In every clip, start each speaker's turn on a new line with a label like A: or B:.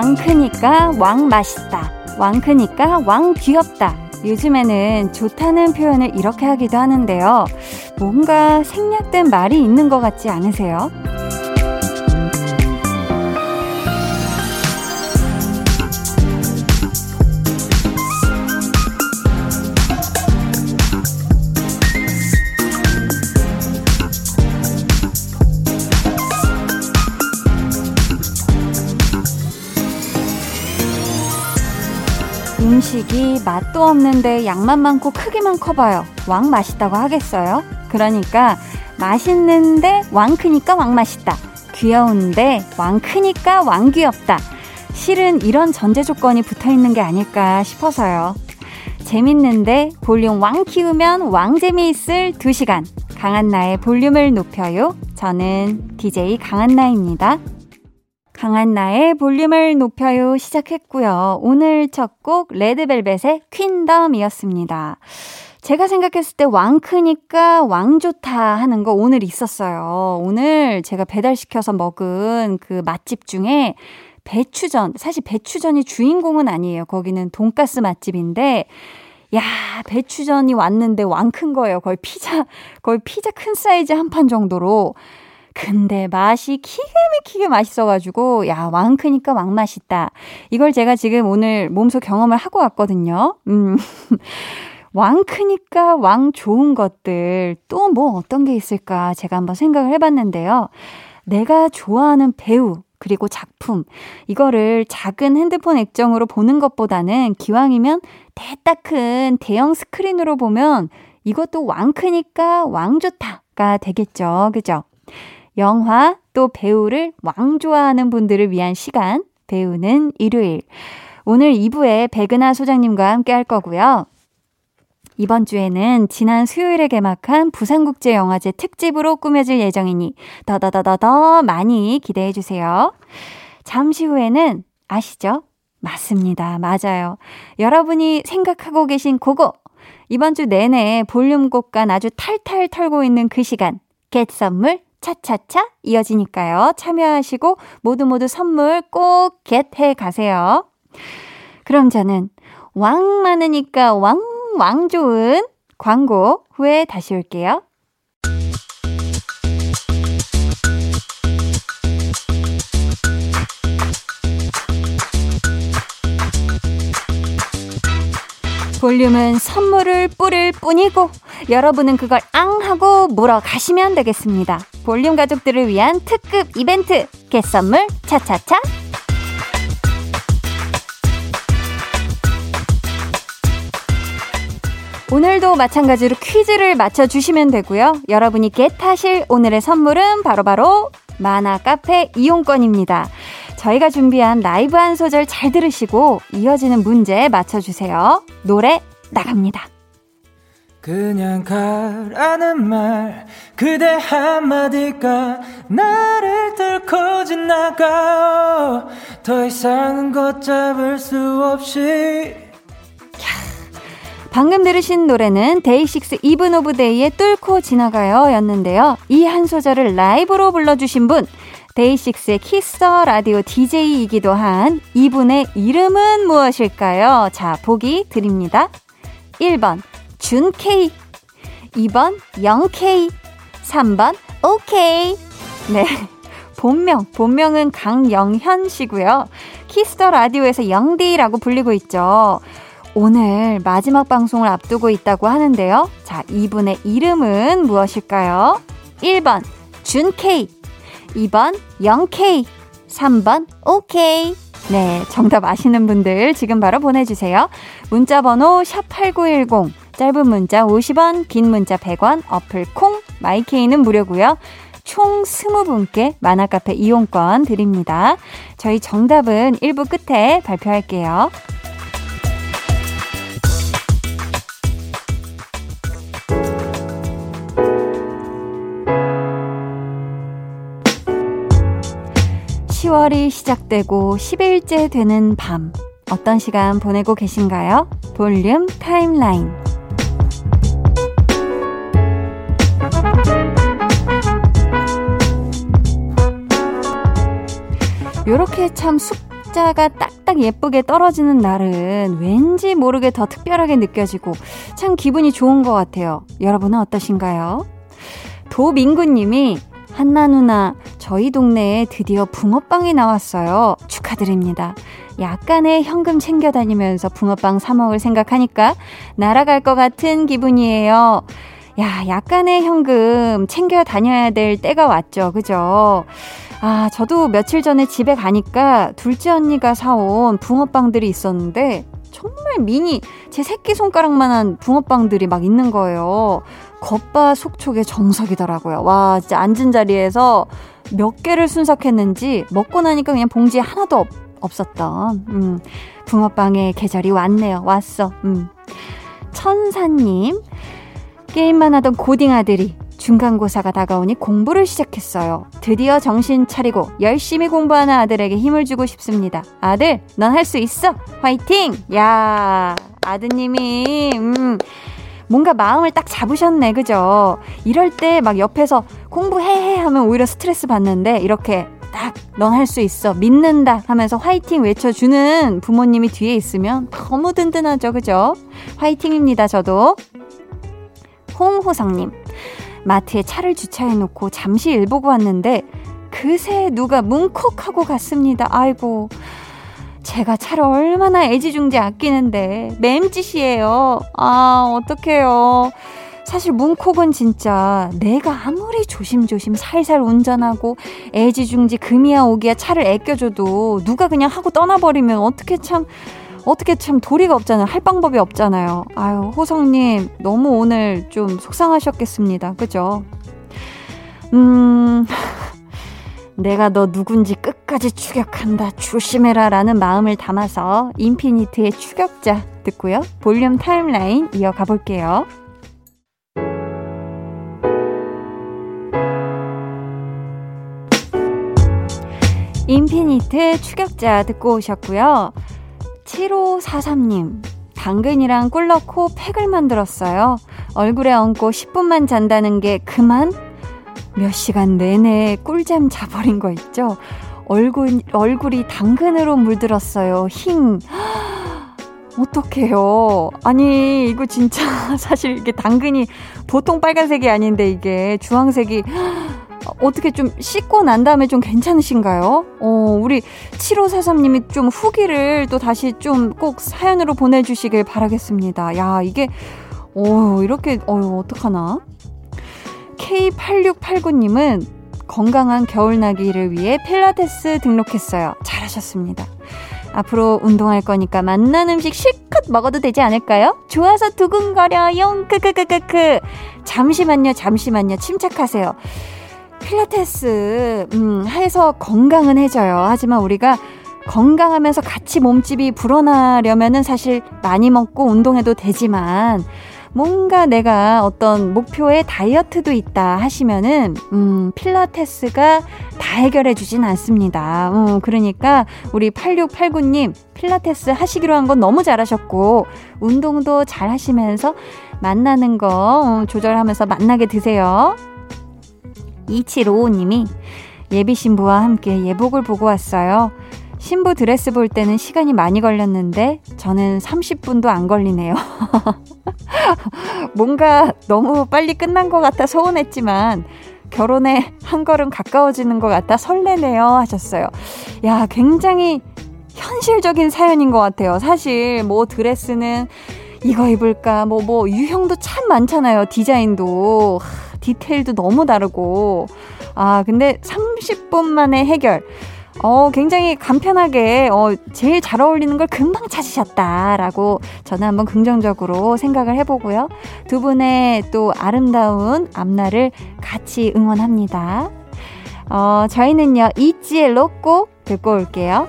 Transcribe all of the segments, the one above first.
A: 왕 크니까 왕 맛있다. 왕 크니까 왕 귀엽다. 요즘에는 좋다는 표현을 이렇게 하기도 하는데요. 뭔가 생략된 말이 있는 것 같지 않으세요? 음식이 맛도 없는데 양만 많고 크기만 커봐요. 왕 맛있다고 하겠어요? 그러니까 맛있는데 왕 크니까 왕 맛있다. 귀여운데 왕 크니까 왕 귀엽다. 실은 이런 전제 조건이 붙어 있는 게 아닐까 싶어서요. 재밌는데 볼륨 왕 키우면 왕 재미있을 2시간. 강한나의 볼륨을 높여요. 저는 DJ 강한나입니다. 강한 나의 볼륨을 높여요 시작했고요. 오늘 첫 곡 레드벨벳의 퀸덤이었습니다. 제가 생각했을 때 왕 크니까 왕 좋다 하는 거 오늘 있었어요. 오늘 제가 배달시켜서 먹은 그 맛집 중에 배추전, 사실 배추전이 주인공은 아니에요. 거기는 돈가스 맛집인데, 야, 배추전이 왔는데 왕 큰 거예요. 거의 피자, 거의 피자 큰 사이즈 한 판 정도로. 근데 맛이 기가 막히게 맛있어가지고, 야, 왕 크니까 왕 맛있다. 이걸 제가 지금 오늘 몸소 경험을 하고 왔거든요. 음. 왕 크니까 왕 좋은 것들, 또 뭐 어떤 게 있을까 제가 한번 생각을 해봤는데요. 내가 좋아하는 배우, 그리고 작품, 이거를 작은 핸드폰 액정으로 보는 것보다는 기왕이면 대딱 큰 대형 스크린으로 보면 이것도 왕 크니까 왕 좋다가 되겠죠. 그죠? 영화 또 배우를 왕 좋아하는 분들을 위한 시간 배우는 일요일. 오늘 2부에 백은하 소장님과 함께 할 거고요. 이번 주에는 지난 수요일에 개막한 부산국제영화제 특집으로 꾸며질 예정이니 더더더더더 많이 기대해 주세요. 잠시 후에는 아시죠? 맞습니다. 맞아요. 여러분이 생각하고 계신 그거 이번 주 내내 볼륨곡과 아주 탈탈 털고 있는 그 시간 겟 선물 차차차 이어지니까요. 참여하시고 모두 모두 선물 꼭 겟해 가세요. 그럼 저는 왕 많으니까 왕, 왕 좋은 광고 후에 다시 올게요. 볼륨은 선물을 뿌릴 뿐이고 여러분은 그걸 앙 하고 물어 가시면 되겠습니다. 볼륨 가족들을 위한 특급 이벤트 개선물 차차차 오늘도 마찬가지로 퀴즈를 맞춰주시면 되고요. 여러분이 겟하실 오늘의 선물은 바로바로 바로 만화 카페 이용권입니다. 저희가 준비한 라이브 한 소절 잘 들으시고 이어지는 문제 맞춰주세요. 노래 나갑니다.
B: 그냥 가라는 말 그대 한마디가 나를 뚫고 지나가 더 이상은 걷잡을 수 없이
A: 방금 들으신 노래는 데이식스 이븐 오브 데이의 뚫고 지나가요 였는데요. 이 한 소절을 라이브로 불러주신 분 데이식스의 키스터 라디오 DJ이기도 한 이분의 이름은 무엇일까요? 자, 보기 드립니다. 1번, 준K. 2번, 영K. 3번, 오케이. 네. 본명, 본명은 강영현 씨고요. 키스터 라디오에서 영디라고 불리고 있죠. 오늘 마지막 방송을 앞두고 있다고 하는데요. 자, 이분의 이름은 무엇일까요? 1번, 준K. 2번 영K, 3번 오케이. 네, 정답 아시는 분들 지금 바로 보내주세요. 문자 번호 샵8910, 짧은 문자 50원, 긴 문자 100원, 어플 콩, 마이케이는 무료고요. 총 20분께 만화카페 이용권 드립니다. 저희 정답은 1부 끝에 발표할게요. (10월이) 시작되고 (10일째) 되는 밤 어떤 시간 보내고 계신가요? 볼륨 타임라인 요렇게 참쑥 숫자가 딱딱 예쁘게 떨어지는 날은 왠지 모르게 더 특별하게 느껴지고 참 기분이 좋은 것 같아요. 여러분은 어떠신가요? 도민구님이 한나 누나, 저희 동네에 드디어 붕어빵이 나왔어요. 축하드립니다. 약간의 현금 챙겨 다니면서 붕어빵 사먹을 생각하니까 날아갈 것 같은 기분이에요. 야, 약간의 현금 챙겨 다녀야 될 때가 왔죠. 그죠? 아, 저도 며칠 전에 집에 가니까 둘째 언니가 사온 붕어빵들이 있었는데 정말 미니 제 새끼손가락만한 붕어빵들이 막 있는 거예요. 겉바 속촉의 정석이더라고요. 와, 진짜 앉은 자리에서 몇 개를 순삭했는지 먹고 나니까 그냥 봉지에 하나도 없, 없었던 음, 붕어빵의 계절이 왔네요. 왔어. 음. 천사님 게임만 하던 고딩 아들이 중간고사가 다가오니 공부를 시작했어요. 드디어 정신 차리고 열심히 공부하는 아들에게 힘을 주고 싶습니다. 아들, 넌 할 수 있어! 화이팅! 야, 아드님이, 음, 뭔가 마음을 딱 잡으셨네, 그죠? 이럴 때 막 옆에서 공부해! 하면 오히려 스트레스 받는데, 이렇게 딱, 넌 할 수 있어. 믿는다. 하면서 화이팅 외쳐주는 부모님이 뒤에 있으면 너무 든든하죠, 그죠? 화이팅입니다, 저도. 홍호상님. 마트에 차를 주차해놓고 잠시 일 보고 왔는데 그새 누가 뭉콕 하고 갔습니다. 아이고. 제가 차를 얼마나 애지중지 아끼는데 맴짓이에요. 아, 어떡해요. 사실 문콕은 진짜 내가 아무리 조심조심 살살 운전하고 애지중지 금이야 오기야 차를 애껴줘도 누가 그냥 하고 떠나버리면 어떻게 참 어떻게 참 도리가 없잖아요. 할 방법이 없잖아요. 아유, 호성님, 너무 오늘 좀 속상하셨겠습니다. 그죠? 음, 내가 너 누군지 끝까지 추격한다. 조심해라. 라는 마음을 담아서 인피니트의 추격자 듣고요. 볼륨 타임라인 이어가 볼게요. 인피니트 추격자 듣고 오셨고요. 7543님, 당근이랑 꿀 넣고 팩을 만들었어요. 얼굴에 얹고 10분만 잔다는 게 그만? 몇 시간 내내 꿀잠 자버린 거 있죠? 얼굴, 얼굴이 당근으로 물들었어요. 힝. 어떡해요. 아니, 이거 진짜 사실 이게 당근이 보통 빨간색이 아닌데 이게 주황색이 어떻게 좀 씻고 난 다음에 좀 괜찮으신가요? 어, 우리 7543님이 좀 후기를 또 다시 좀 꼭 사연으로 보내주시길 바라겠습니다. 야, 이게, 어, 이렇게, 어, 어떡하나? K8689님은 건강한 겨울나기를 위해 필라테스 등록했어요. 잘하셨습니다. 앞으로 운동할 거니까 맛난 음식 실컷 먹어도 되지 않을까요? 좋아서 두근거려요. 크크크크크. 잠시만요, 잠시만요. 침착하세요. 필라테스, 음, 해서 건강은 해져요. 하지만 우리가 건강하면서 같이 몸집이 불어나려면은 사실 많이 먹고 운동해도 되지만, 뭔가 내가 어떤 목표에 다이어트도 있다 하시면은, 음, 필라테스가 다 해결해 주진 않습니다. 음, 그러니까 우리 8689님, 필라테스 하시기로 한 건 너무 잘하셨고, 운동도 잘 하시면서 만나는 거 음, 조절하면서 만나게 드세요. 2755님이 예비 신부와 함께 예복을 보고 왔어요. 신부 드레스 볼 때는 시간이 많이 걸렸는데 저는 30분도 안 걸리네요. 뭔가 너무 빨리 끝난 것 같아 서운했지만 결혼에 한 걸음 가까워지는 것 같아 설레네요 하셨어요. 야, 굉장히 현실적인 사연인 것 같아요. 사실 뭐 드레스는 이거 입을까 뭐뭐 뭐 유형도 참 많잖아요. 디자인도. 디테일도 너무 다르고. 아, 근데 30분 만에 해결. 어, 굉장히 간편하게, 어, 제일 잘 어울리는 걸 금방 찾으셨다라고 저는 한번 긍정적으로 생각을 해보고요. 두 분의 또 아름다운 앞날을 같이 응원합니다. 어, 저희는요, 이지의 로꼬 듣고 올게요.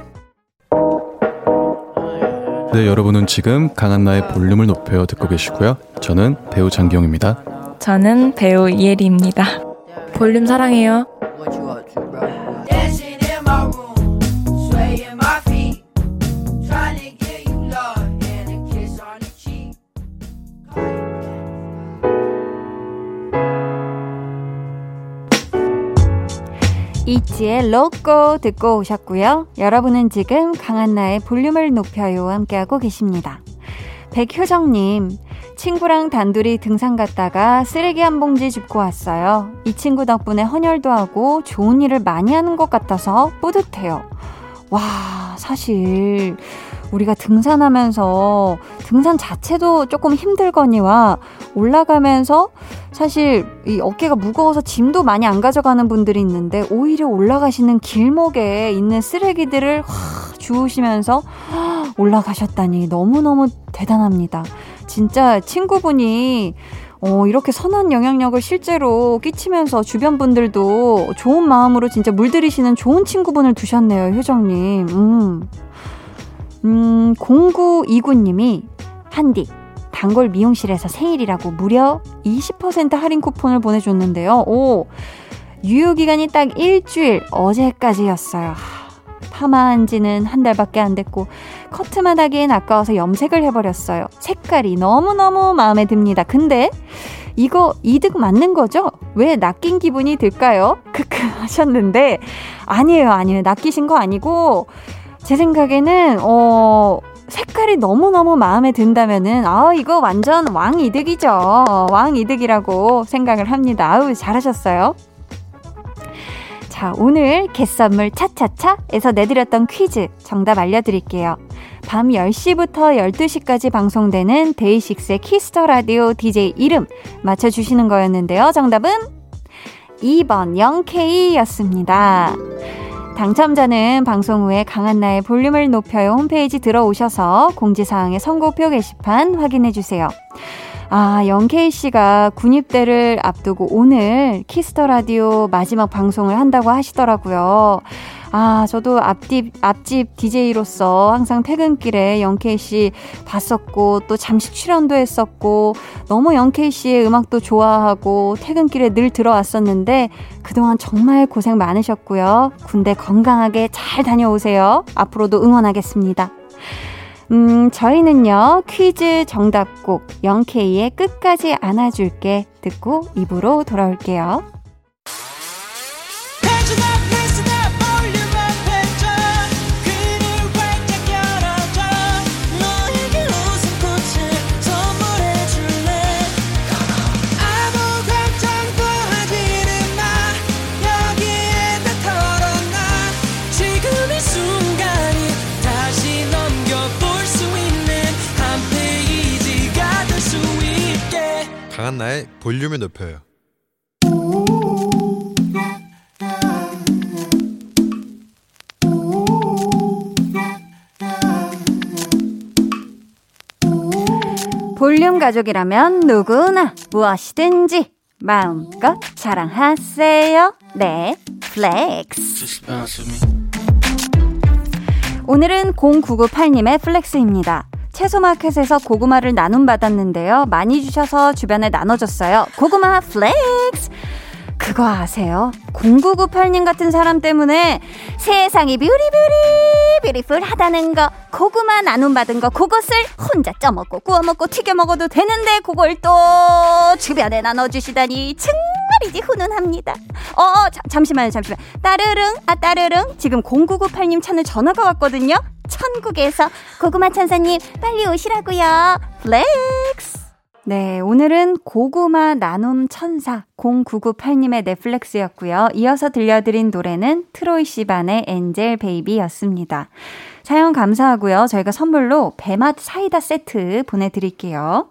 C: 네, 여러분은 지금 강한나의 볼륨을 높여 듣고 계시고요. 저는 배우 장기영입니다.
D: 저는 배우 이혜리입니다. 볼륨 사랑해요.
A: 씨의 로꼬 듣고 오셨고요. 여러분은 지금 강한나의 볼륨을 높여요 함께하고 계십니다. 백효정님, 친구랑 단둘이 등산 갔다가 쓰레기 한 봉지 줍고 왔어요. 이 친구 덕분에 헌혈도 하고 좋은 일을 많이 하는 것 같아서 뿌듯해요. 와, 사실 우리가 등산하면서 등산 자체도 조금 힘들거니와 올라가면서 사실 이 어깨가 무거워서 짐도 많이 안 가져가는 분들이 있는데 오히려 올라가시는 길목에 있는 쓰레기들을 확 주우시면서 올라가셨다니 너무너무 대단합니다. 진짜 친구분이 어, 이렇게 선한 영향력을 실제로 끼치면서 주변 분들도 좋은 마음으로 진짜 물들이시는 좋은 친구분을 두셨네요, 효정님. 음. 음, 0929님이, 한디, 단골 미용실에서 생일이라고 무려 20% 할인 쿠폰을 보내줬는데요. 오, 유효기간이 딱 일주일, 어제까지였어요. 파마한 지는 한 달밖에 안 됐고, 커트만 하기엔 아까워서 염색을 해버렸어요. 색깔이 너무너무 마음에 듭니다. 근데, 이거 이득 맞는 거죠? 왜 낚인 기분이 들까요? 크크 하셨는데, 아니에요, 아니에요. 낚이신 거 아니고, 제 생각에는, 어, 색깔이 너무너무 마음에 든다면은, 아, 이거 완전 왕이득이죠. 왕이득이라고 생각을 합니다. 아우, 잘하셨어요. 자, 오늘 개선물 차차차에서 내드렸던 퀴즈 정답 알려드릴게요. 밤 10시부터 12시까지 방송되는 데이식스의 키스 더 라디오 DJ 이름 맞춰주시는 거였는데요. 정답은 2번 영케이였습니다. 당첨자는 방송 후에 강한나의 볼륨을 높여요 홈페이지 들어오셔서 공지사항의 선곡표 게시판 확인해주세요. 아, 영케이 씨가 군입대를 앞두고 오늘 키스 더 라디오 마지막 방송을 한다고 하시더라고요. 아, 저도 앞집, 앞집 DJ로서 항상 퇴근길에 영케이 씨 봤었고, 또 잠시 출연도 했었고, 너무 영케이 씨의 음악도 좋아하고, 퇴근길에 늘 들어왔었는데, 그동안 정말 고생 많으셨고요. 군대 건강하게 잘 다녀오세요. 앞으로도 응원하겠습니다. 음, 저희는요, 퀴즈 정답곡 영케이의 끝까지 안아줄게 듣고 입으로 돌아올게요.
E: 강한나의 볼륨을 높여요.
A: 볼륨 가족이라면 누구나 무엇이든지 마음껏 자랑하세요. 네, flex. 오늘은 0998님의 flex입니다. 채소마켓에서 고구마를 나눔 받았는데요. 많이 주셔서 주변에 나눠줬어요. 고구마 flex! 그거 아세요? 0998님 같은 사람 때문에 세상이 beauty beauty beautiful 하다는 거 고구마 나눔 받은 거 그것을 혼자 쪄먹고 구워먹고 튀겨먹어도 되는데 그걸 또 주변에 나눠주시다니 정말이지 훈훈합니다. 어 자, 잠시만요 잠시만 따르릉 아 따르릉. 지금 0998님 찾는 전화가 왔거든요. 천국에서 고구마 천사님 빨리 오시라고요. flex 네, 오늘은 고구마 나눔 천사 0998님의 넷플렉스였고요. 이어서 들려드린 노래는 트로이 시반의 Angel Baby였습니다. 사연 감사하고요. 저희가 선물로 배맛 사이다 세트 보내드릴게요.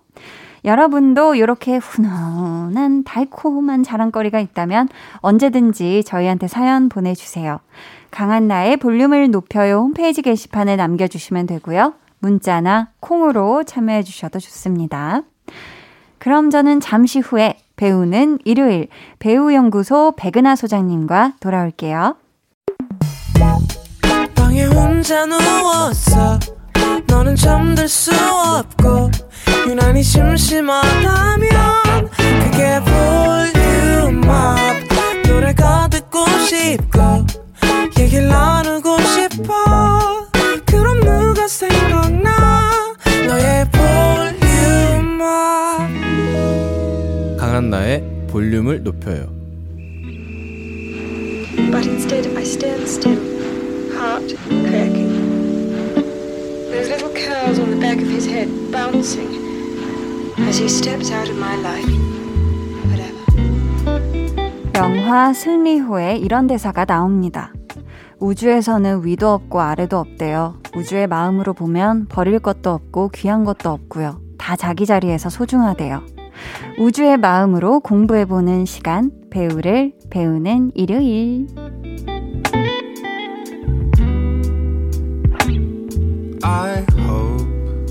A: 여러분도 이렇게 훈훈한 달콤한 자랑거리가 있다면 언제든지 저희한테 사연 보내주세요. 강한 나의 볼륨을 높여요 홈페이지 게시판에 남겨주시면 되고요. 문자나 콩으로 참여해 주셔도 좋습니다. 그럼 저는 잠시 후에 배우는 일요일 배우연구소 백은하 소장님과 돌아올게요.
F: 너는 잠들 수 없고 유난히 심심하다면 그게 볼륨업 노래가 듣고 싶고 얘기를 나누고 싶어
C: 강한나의 볼륨을 높여요.
G: But Instead, I stand still, heart cracking. Those little curls on the back of his head bouncing as he steps out of my life. Whatever.
A: 영화 승리호에 이런 대사가 나옵니다. 우주에서는 위도 없고 아래도 없대요. 우주의 마음으로 보면 버릴 것도 없고 귀한 것도 없고요. 다 자기 자리에서 소중하대요. 우주의 마음으로 공부해보는 시간, 배우를 배우는 일요일.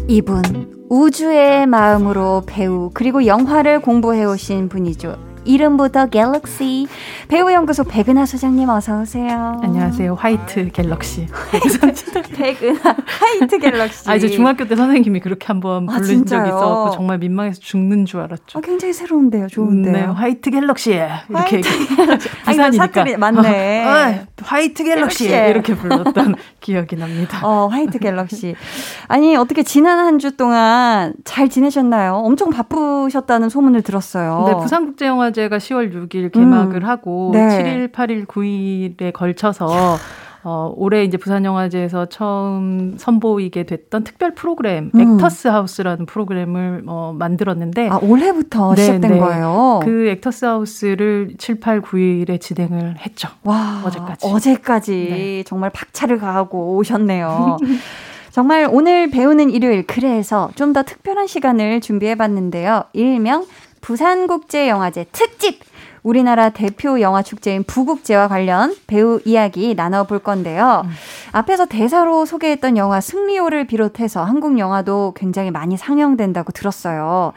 A: 이분, 우주의 마음으로 배우, 그리고 영화를 공부해오신 분이죠. 이름부터 galaxy 배우연구소 백은하 소장님 어서 오세요.
H: 안녕하세요. White Galaxy.
A: 백은하 White Galaxy.
H: 아 이제 중학교 때 선생님이 그렇게 한번 아, 부른 아, 적이 있었고 정말 민망해서 죽는 줄 알았죠.
A: 아, 굉장히 새로운데요. 좋은데요. 네,
H: White Galaxy 이렇게
A: 부산이니까 맞네.
H: 어, White Galaxy 이렇게 불렀던 기억이 납니다.
A: 어, White Galaxy. 아니 어떻게 지난 한 주 동안 잘 지내셨나요? 엄청 바쁘셨다는 소문을 들었어요.
H: 네, 부산국제영화제 영화제가 10월 6일 개막을 음. 하고 네. 7일, 8일, 9일에 걸쳐서 어, 올해 이제 부산영화제에서 처음 선보이게 됐던 특별 프로그램, 음. 액터스 하우스라는 프로그램을 어, 만들었는데.
A: 아, 올해부터 네, 시작된 네. 거예요?
H: 그 액터스 하우스를 7, 8, 9일에 진행을 했죠. 와. 어제까지.
A: 어제까지. 네. 정말 박차를 가하고 오셨네요. 정말 오늘 배우는 일요일, 그래서 좀 더 특별한 시간을 준비해 봤는데요. 일명 부산국제영화제 특집! 우리나라 대표 영화 축제인 부국제와 관련 배우 이야기 나눠볼 건데요. 음. 앞에서 대사로 소개했던 영화 승리호를 비롯해서 한국 영화도 굉장히 많이 상영된다고 들었어요.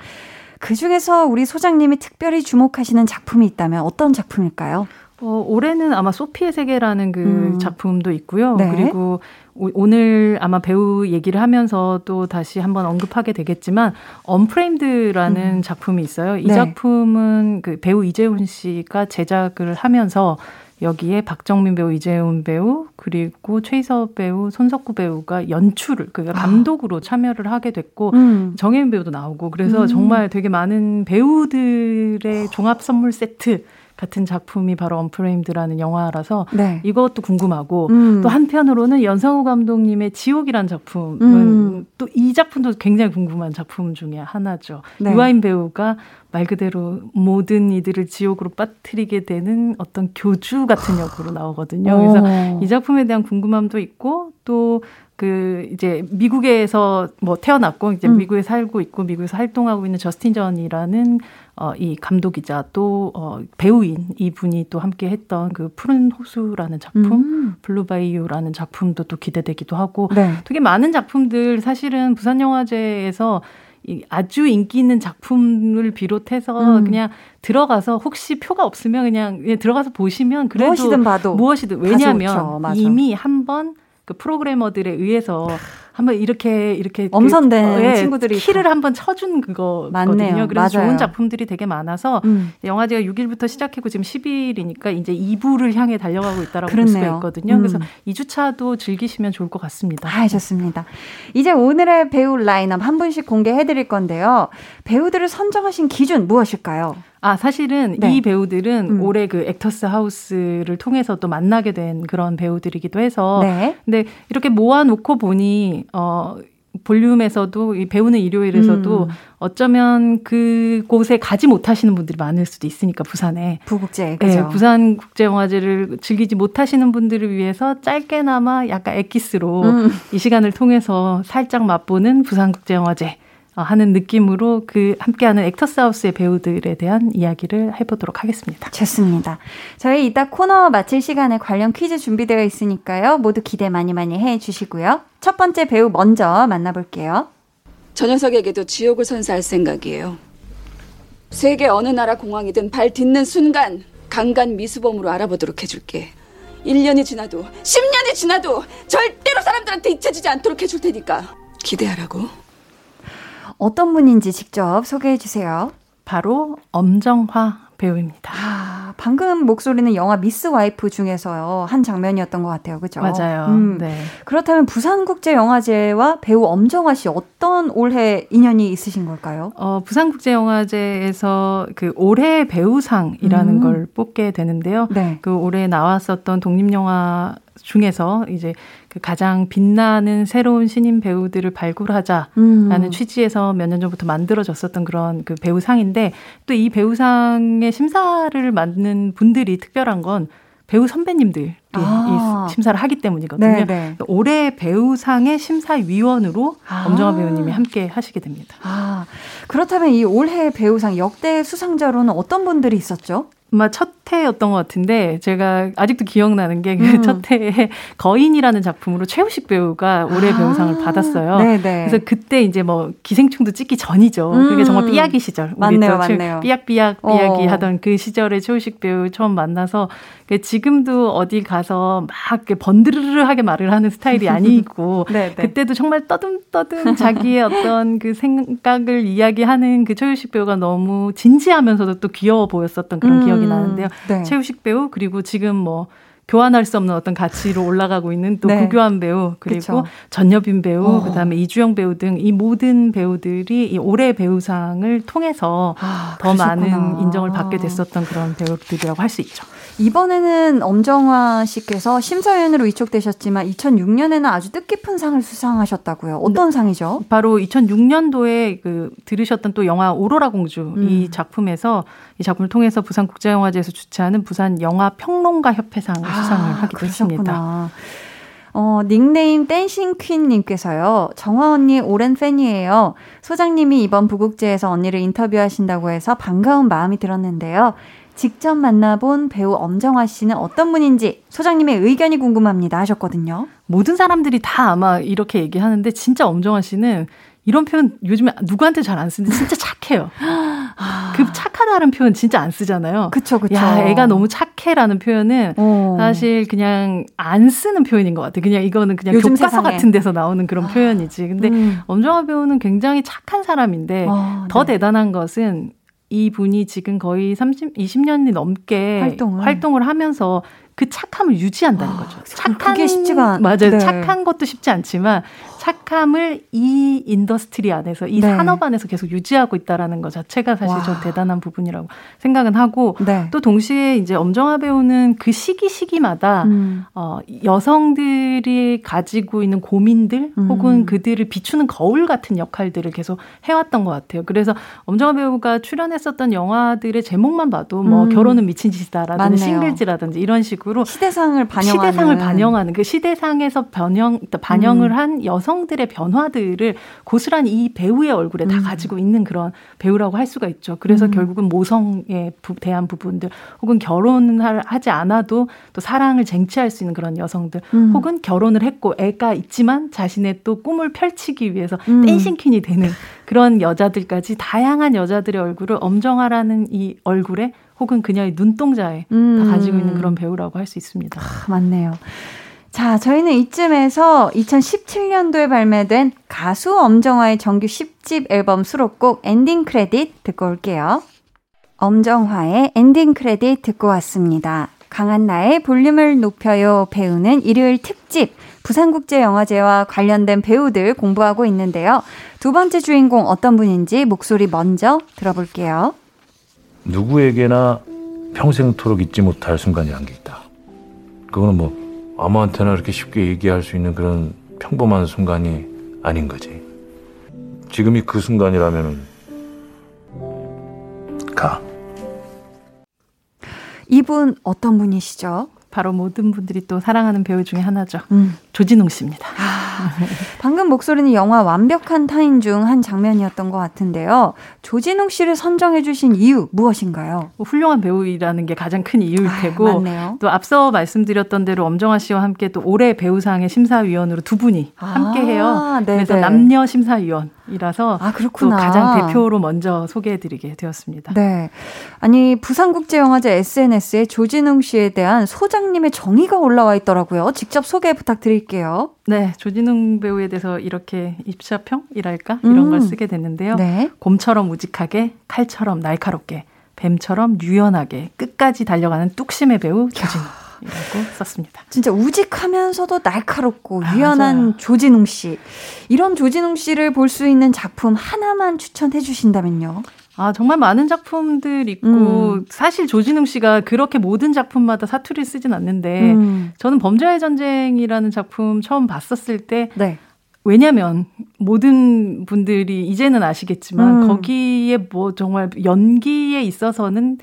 A: 그 중에서 우리 소장님이 특별히 주목하시는 작품이 있다면 어떤 작품일까요?
H: 어, 올해는 아마 소피의 세계라는 그 음. 작품도 있고요. 네. 그리고 오 늘 아마 배우 얘기를 하면서 또 다시 한번 언급하게 되겠지만 언프레임드라는 음. 작품이 있어요. 이 네. 작품은 그 배우 이재훈 씨가 제작을 하면서 여기에 박정민 배우, 이재훈 배우, 그리고 최희섭 배우, 손석구 배우가 연출을, 그러니까 감독으로 아. 참여를 하게 됐고, 음. 정혜인 배우도 나오고, 그래서 음. 정말 되게 많은 배우들의 종합 선물 세트, 같은 작품이 바로 언프레임드라는 영화라서 네. 이것도 궁금하고 음. 또 한편으로는 연상호 감독님의 지옥이란 작품은 음. 또이 작품도 굉장히 궁금한 작품 중에 하나죠. 네. 유아인 배우가 말 그대로 모든 이들을 지옥으로 빠뜨리게 되는 어떤 교주 같은 역으로 나오거든요. 그래서 이 작품에 대한 궁금함도 있고 또그 이제 미국에서 뭐 태어났고 이제 음. 미국에 살고 있고 미국에서 활동하고 있는 저스틴 전이라는 어, 이 감독이자 또 어, 배우인 이 분이 또 함께 했던 그 푸른 호수라는 작품, 음. Blue Bayou라는 작품도 또 기대되기도 하고 네. 되게 많은 작품들 사실은 부산 영화제에서 이 아주 인기 있는 작품을 비롯해서 음. 그냥 들어가서 혹시 표가 없으면 그냥, 그냥 들어가서 보시면 그래도
A: 무엇이든 봐도
H: 무엇이든 왜냐하면 이미 한번 그 프로그래머들에 의해서 한번 이렇게 이렇게
A: 그 엄선된 그, 네, 친구들이
H: 키를 한번 쳐준 그거거든요. 맞네요. 그래서 맞아요. 좋은 작품들이 되게 많아서 음. 영화제가 6일부터 시작했고 지금 10일이니까 이제 2부를 향해 달려가고 있다라고 그렇네요. 볼 수가 있거든요. 음. 그래서 2주차도 즐기시면 좋을 것 같습니다.
A: 아, 좋습니다. 이제 오늘의 배우 라인업 한 분씩 공개해 드릴 건데요. 배우들을 선정하신 기준 무엇일까요?
H: 아, 사실은 네. 이 배우들은 음. 올해 그 액터스 하우스를 통해서 또 만나게 된 그런 배우들이기도 해서. 네. 근데 이렇게 모아놓고 보니, 어, 볼륨에서도 이 배우는 일요일에서도 음. 어쩌면 그곳에 가지 못하시는 분들이 많을 수도 있으니까 부산에
A: 부국제 그죠?
H: 네, 부산 국제 영화제를 즐기지 못하시는 분들을 위해서 짧게나마 약간 엑기스로 음. 이 시간을 통해서 살짝 맛보는 부산 국제 영화제 어, 하는 느낌으로 그 함께하는 액터스 하우스의 배우들에 대한 이야기를 해보도록 하겠습니다.
A: 좋습니다. 저희 이따 코너 마칠 시간에 관련 퀴즈 준비되어 있으니까요. 모두 기대 많이 많이 해 주시고요. 첫 번째 배우 먼저 만나볼게요.
I: 저 녀석에게도 지옥을 선사할 생각이에요. 세계 어느 나라 공항이든 발 딛는 순간 강간 미수범으로 알아보도록 해줄게. 1년이 지나도 10년이 지나도 절대로 사람들한테 잊혀지지 않도록 해줄 테니까 기대하라고.
A: 어떤 분인지 직접 소개해 주세요.
H: 바로 엄정화 배우입니다.
A: 아, 방금 목소리는 영화 미스 와이프 중에서요 한 장면이었던 것 같아요, 그죠?
H: 맞아요. 음. 네.
A: 그렇다면 부산국제영화제와 배우 엄정화 씨 어떤 올해 인연이 있으신 걸까요?
H: 어, 부산국제영화제에서 그 올해 배우상이라는 음. 걸 뽑게 되는데요. 네. 그 올해 나왔었던 독립영화 중에서 이제 그 가장 빛나는 새로운 신인 배우들을 발굴하자라는 음. 취지에서 몇 년 전부터 만들어졌었던 그런 그 배우상인데 또 이 배우상의 심사를 맡는 분들이 특별한 건 배우 선배님들이 아. 심사를 하기 때문이거든요. 네네. 네. 올해 배우상의 심사위원으로 아. 엄정화 배우님이 함께 하시게 됩니다.
A: 아. 그렇다면 이 올해 배우상 역대 수상자로는 어떤 분들이 있었죠?
H: 아마 첫 해였던 것 같은데 제가 아직도 기억나는 게그 음. 첫 해에 거인이라는 작품으로 최우식 배우가 올해 아~ 배우상을 받았어요. 네네. 그래서 그때 이제 뭐 기생충도 찍기 전이죠. 음. 그게 정말 삐약이 시절.
A: 맞네요, 맞네요.
H: 삐약삐약 삐약이 어. 하던 그 시절에 최우식 배우 처음 만나서 지금도 어디 가서 막 번드르르하게 말을 하는 스타일이 아니고 그때도 정말 떠듬떠듬 자기의 어떤 그 생각을 이야기하는 그 최우식 배우가 너무 진지하면서도 또 귀여워 보였었던 그런 음. 기억이 나는데요. 네. 최우식 배우 그리고 지금 뭐 교환할 수 없는 어떤 가치로 올라가고 있는 또 네. 구교환 배우 그리고 그쵸. 전여빈 배우 어. 그다음에 이주영 배우 등 이 모든 배우들이 이 올해 배우상을 통해서 아, 더 그러셨구나. 많은 인정을 받게 됐었던 그런 배우들이라고 할 수 있죠.
A: 이번에는 엄정화 씨께서 심사위원으로 위촉되셨지만 2006년에는 아주 뜻깊은 상을 수상하셨다고요. 어떤 네. 상이죠?
H: 바로 2006년도에 그 들으셨던 또 영화 오로라 공주 음. 이 작품에서 이 작품을 통해서 부산 국제영화제에서 주최하는 부산 영화 평론가 협회상을 아, 수상을 하게 됐습니다.
A: 어, 닉네임 댄싱 퀸님께서요. 정화 언니 오랜 팬이에요. 소장님이 이번 부국제에서 언니를 인터뷰하신다고 해서 반가운 마음이 들었는데요. 직접 만나본 배우 엄정화 씨는 어떤 분인지 소장님의 의견이 궁금합니다 하셨거든요.
H: 모든 사람들이 다 아마 이렇게 얘기하는데 진짜 엄정화 씨는 이런 표현 요즘에 누구한테 잘 안 쓰는데 진짜 착해요. 아. 그 착하다는 표현 진짜 안 쓰잖아요.
A: 그쵸, 그쵸.
H: 야, 애가 너무 착해라는 표현은 어. 사실 그냥 안 쓰는 표현인 것 같아. 그냥 이거는 그냥 교과서 세상에. 같은 데서 나오는 그런 아. 표현이지. 근데 음. 엄정화 배우는 굉장히 착한 사람인데 어, 더 네. 대단한 것은 이 분이 지금 거의 30, 20년이 넘게 활동을, 활동을 하면서 그 착함을 유지한다는 거죠. 아,
A: 착한 게 쉽지가
H: 맞아요. 네. 착한 것도 쉽지 않지만 착함을 이 industry 안에서 이 네. 산업 안에서 계속 유지하고 있다라는 것 자체가 사실 와. 저 대단한 부분이라고 생각은 하고 네. 또 동시에 이제 엄정화 배우는 그 시기 시기마다 음. 어, 여성들이 가지고 있는 고민들 음. 혹은 그들을 비추는 거울 같은 역할들을 계속 해왔던 것 같아요. 그래서 엄정화 배우가 출연했었던 영화들의 제목만 봐도 뭐 음. 결혼은 미친 짓이다라든지 맞네요. 싱글즈라든지 이런 식으로 식으로
A: 시대상을 반영하는
H: 시대상을 반영하는 그 시대상에서 변형 반영을 음. 한 여성들의 변화들을 고스란히 이 배우의 얼굴에 다 음. 가지고 있는 그런 배우라고 할 수가 있죠. 그래서 음. 결국은 모성에 대한 부분들 혹은 결혼을 하지 않아도 또 사랑을 쟁취할 수 있는 그런 여성들 음. 혹은 결혼을 했고 애가 있지만 자신의 또 꿈을 펼치기 위해서 음. 댄싱 퀸이 되는 그런 여자들까지 다양한 여자들의 얼굴을 엄정하라는 이 얼굴에 혹은 그녀의 눈동자에 음. 다 가지고 있는 그런 배우라고 할 수 있습니다. 아,
A: 맞네요. 자, 저희는 이쯤에서 2017년도에 발매된 가수 엄정화의 정규 10집 앨범 수록곡 Ending Credit 듣고 올게요. 엄정화의 Ending Credit 듣고 왔습니다. 강한나의 볼륨을 높여요 배우는 일요일 특집 부산국제영화제와 관련된 배우들 공부하고 있는데요. 두 번째 주인공 어떤 분인지 목소리 먼저 들어볼게요.
J: 누구에게나 평생토록 잊지 못할 순간이란 게 있다. 그거는 뭐 아무한테나 이렇게 쉽게 얘기할 수 있는 그런 평범한 순간이 아닌 거지. 지금이 그 순간이라면 가.
A: 이분 어떤 분이시죠?
H: 바로 모든 분들이 또 사랑하는 배우 중에 하나죠. 음. 조진웅 씨입니다.
A: 아, 방금 목소리는 영화 완벽한 타인 중 한 장면이었던 것 같은데요. 조진웅 씨를 선정해주신 이유 무엇인가요?
H: 뭐 훌륭한 배우이라는 게 가장 큰 이유일 아, 테고 아, 또 앞서 말씀드렸던 대로 엄정화 씨와 함께 또 올해 배우상의 심사위원으로 두 분이 아, 함께해요. 그래서 남녀 심사위원. 이라서 아, 그렇구나. 또 가장 대표로 먼저 소개해드리게 되었습니다.
A: 네, 아니 부산국제영화제 SNS에 조진웅 씨에 대한 소장님의 정의가 올라와 있더라고요. 직접 소개 부탁드릴게요.
H: 네, 조진웅 배우에 대해서 이렇게 입사평이랄까 이런 음. 걸 쓰게 됐는데요. 네. 곰처럼 우직하게, 칼처럼 날카롭게, 뱀처럼 유연하게 끝까지 달려가는 뚝심의 배우 조진웅. 이라고 썼습니다.
A: 진짜 우직하면서도 날카롭고 아, 유연한 맞아요. 조진웅 씨. 이런 조진웅 씨를 볼 수 있는 작품 하나만 추천해 주신다면요?
H: 아, 정말 많은 작품들 있고, 음. 사실 조진웅 씨가 그렇게 모든 작품마다 사투리를 쓰진 않는데, 음. 저는 범죄의 전쟁이라는 작품 처음 봤었을 때, 네. 왜냐면 모든 분들이 이제는 아시겠지만, 음. 거기에 뭐 정말 연기에 있어서는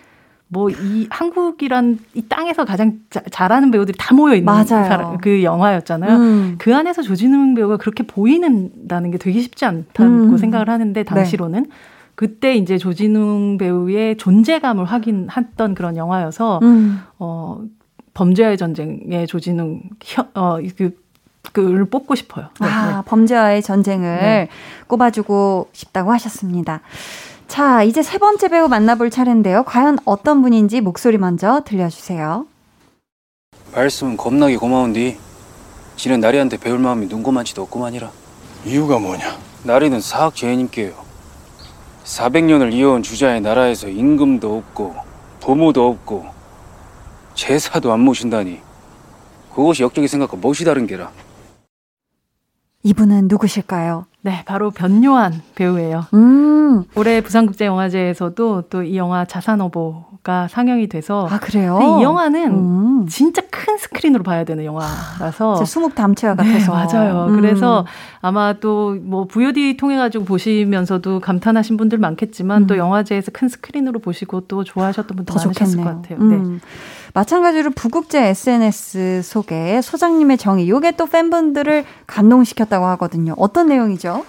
H: 뭐 이 한국이란 이 땅에서 가장 자, 잘하는 배우들이 다 모여 있는. 그 영화였잖아요. 음. 그 안에서 조진웅 배우가 그렇게 보이는다는 게 되게 쉽지 않다고 음. 생각을 하는데 당시로는 네. 그때 이제 조진웅 배우의 존재감을 확인했던 그런 영화여서 음. 어 범죄와의 전쟁의 조진웅 어그 그를 뽑고 싶어요.
A: 네, 아, 네. 범죄와의 전쟁을 네. 꼽아주고 싶다고 하셨습니다. 자, 이제 세 번째 배우 만나볼 차례인데요. 과연 어떤 분인지 목소리 먼저 들려주세요.
K: 말씀은 겁나게 고마운디. 지는 나리한테 배울 마음이 눈고만치도 없구만이라.
L: 이유가 뭐냐?
K: 나리는 사학 제님께요. 400년을 이어온 주자의 나라에서 임금도 없고 부모도 없고 제사도 안 모신다니 그것이 역적이 생각과 무엇이 다른 게라
A: 이분은 누구실까요?
H: 네, 바로 변요한 배우예요. 음. 올해 부산국제영화제에서도 또 이 영화 자산어보 가 상영이 돼서
A: 아 그래요?
H: 이 영화는 음. 진짜 큰 스크린으로 봐야 되는 영화라서
A: 수목 담채와 같아서
H: 네, 맞아요. 음. 그래서 아마 또 뭐 VOD 통해 가지고 보시면서도 감탄하신 분들 많겠지만 또 음. 영화제에서 큰 스크린으로 보시고 또 좋아하셨던 분들 많으셨을. 것 같아요. 네.
A: 음. 마찬가지로 부국제 SNS 속에 소장님의 정의, 요게 또 팬분들을 감동시켰다고 하거든요. 어떤 내용이죠?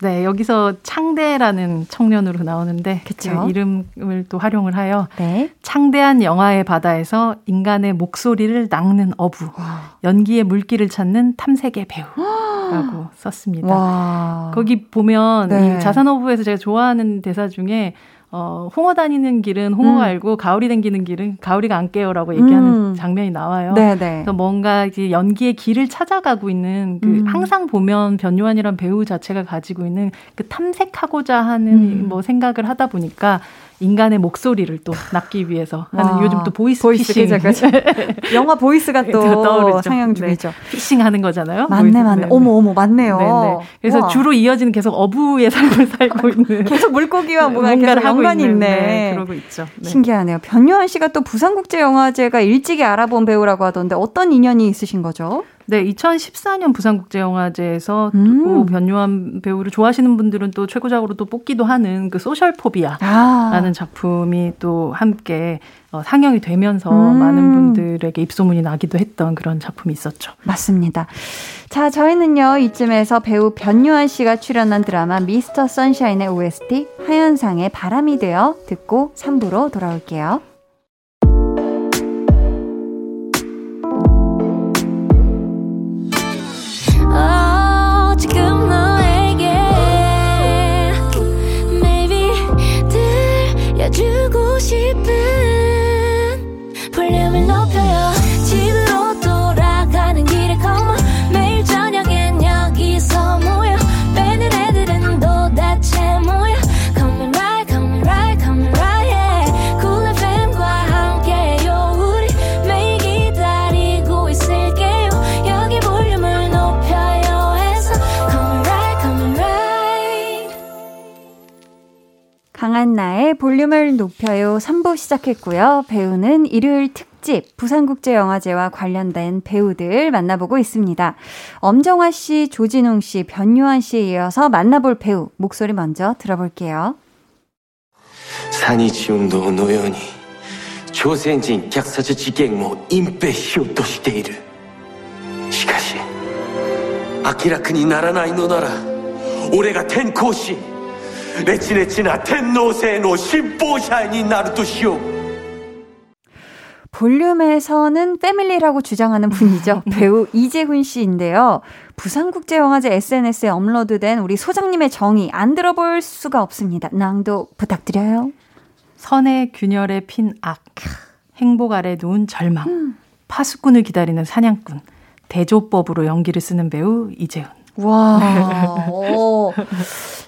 H: 네, 여기서 창대라는 청년으로 나오는데 그 이름을 또 활용을 하여 네. 창대한 영화의 바다에서 인간의 목소리를 낚는 어부, 와. 연기의 물기를 찾는 탐색의 배우라고 썼습니다. 와. 거기 보면 네. 이 자산어부에서 제가 좋아하는 대사 중에 어, 홍어 다니는 길은 홍어 음. 알고 가오리 댕기는 길은 가오리가 안 깨요라고 얘기하는 음. 장면이 나와요. 네네. 그래서 뭔가 이제 연기의 길을 찾아가고 있는 그 음. 항상 보면 변요한이란 배우 자체가 가지고 있는 그 탐색하고자 하는 음. 뭐 생각을 하다 보니까 인간의 목소리를 또 낚기 위해서 하는 아, 요즘 또 보이스, 보이스 피싱. 그죠, 그죠.
A: 영화 보이스가 또 상영 네. 중이죠. 네,
H: fishing 하는 거잖아요.
A: 맞네, 보이스. 맞네. 네, 어머, 어머, 맞네요. 네, 네.
H: 그래서 우와. 주로 이어지는 계속 어부의 삶을 살고 있는.
A: 계속 물고기와 뭔가 계속 연관이 있는, 있네. 네,
H: 그러고 있죠.
A: 신기하네요. 변요한 씨가 또 부산국제영화제가 일찍이 알아본 배우라고 하던데 어떤 인연이 있으신 거죠?
H: 네, 2014년 부산국제영화제에서 음. 변요한 배우를 좋아하시는 분들은 또 최고작으로 또 뽑기도 하는 그 소셜포비아라는 아. 작품이 또 함께 어, 상영이 되면서 음. 많은 분들에게 입소문이 나기도 했던 그런 작품이 있었죠.
A: 맞습니다. 자, 저희는요, 이쯤에서 배우 변요한 씨가 출연한 드라마 미스터 선샤인의 OST 하현상의 바람이 되어 듣고 3부로 돌아올게요. ゴシ 강한나의 볼륨을 높여요 3부 시작했고요. 배우는 일요일 특집 부산국제영화제와 관련된 배우들 만나보고 있습니다. 엄정화 씨, 조진웅 씨, 변요한 씨에 이어서 만나볼 배우 목소리 먼저 들어볼게요.
M: 산이 지움도 노연이 조센진 격사저 지갱모 임페 히오토시테이르 시카시 아키라크니 나라나이 노나라 올해가 텐코시 레치레치나 텐노세노 심보샤니 나루토시오
A: 볼륨에서는 패밀리라고 주장하는 분이죠. 네. 배우 이재훈 씨인데요. 부산국제영화제 SNS에 업로드된 우리 소장님의 정의 안 들어볼 수가 없습니다. 낭도 부탁드려요.
H: 선의 균열에 핀 악, 행복 아래 누운 절망, 음. 파수꾼을 기다리는 사냥꾼, 대조법으로 연기를 쓰는 배우 이재훈.
A: 와. 어.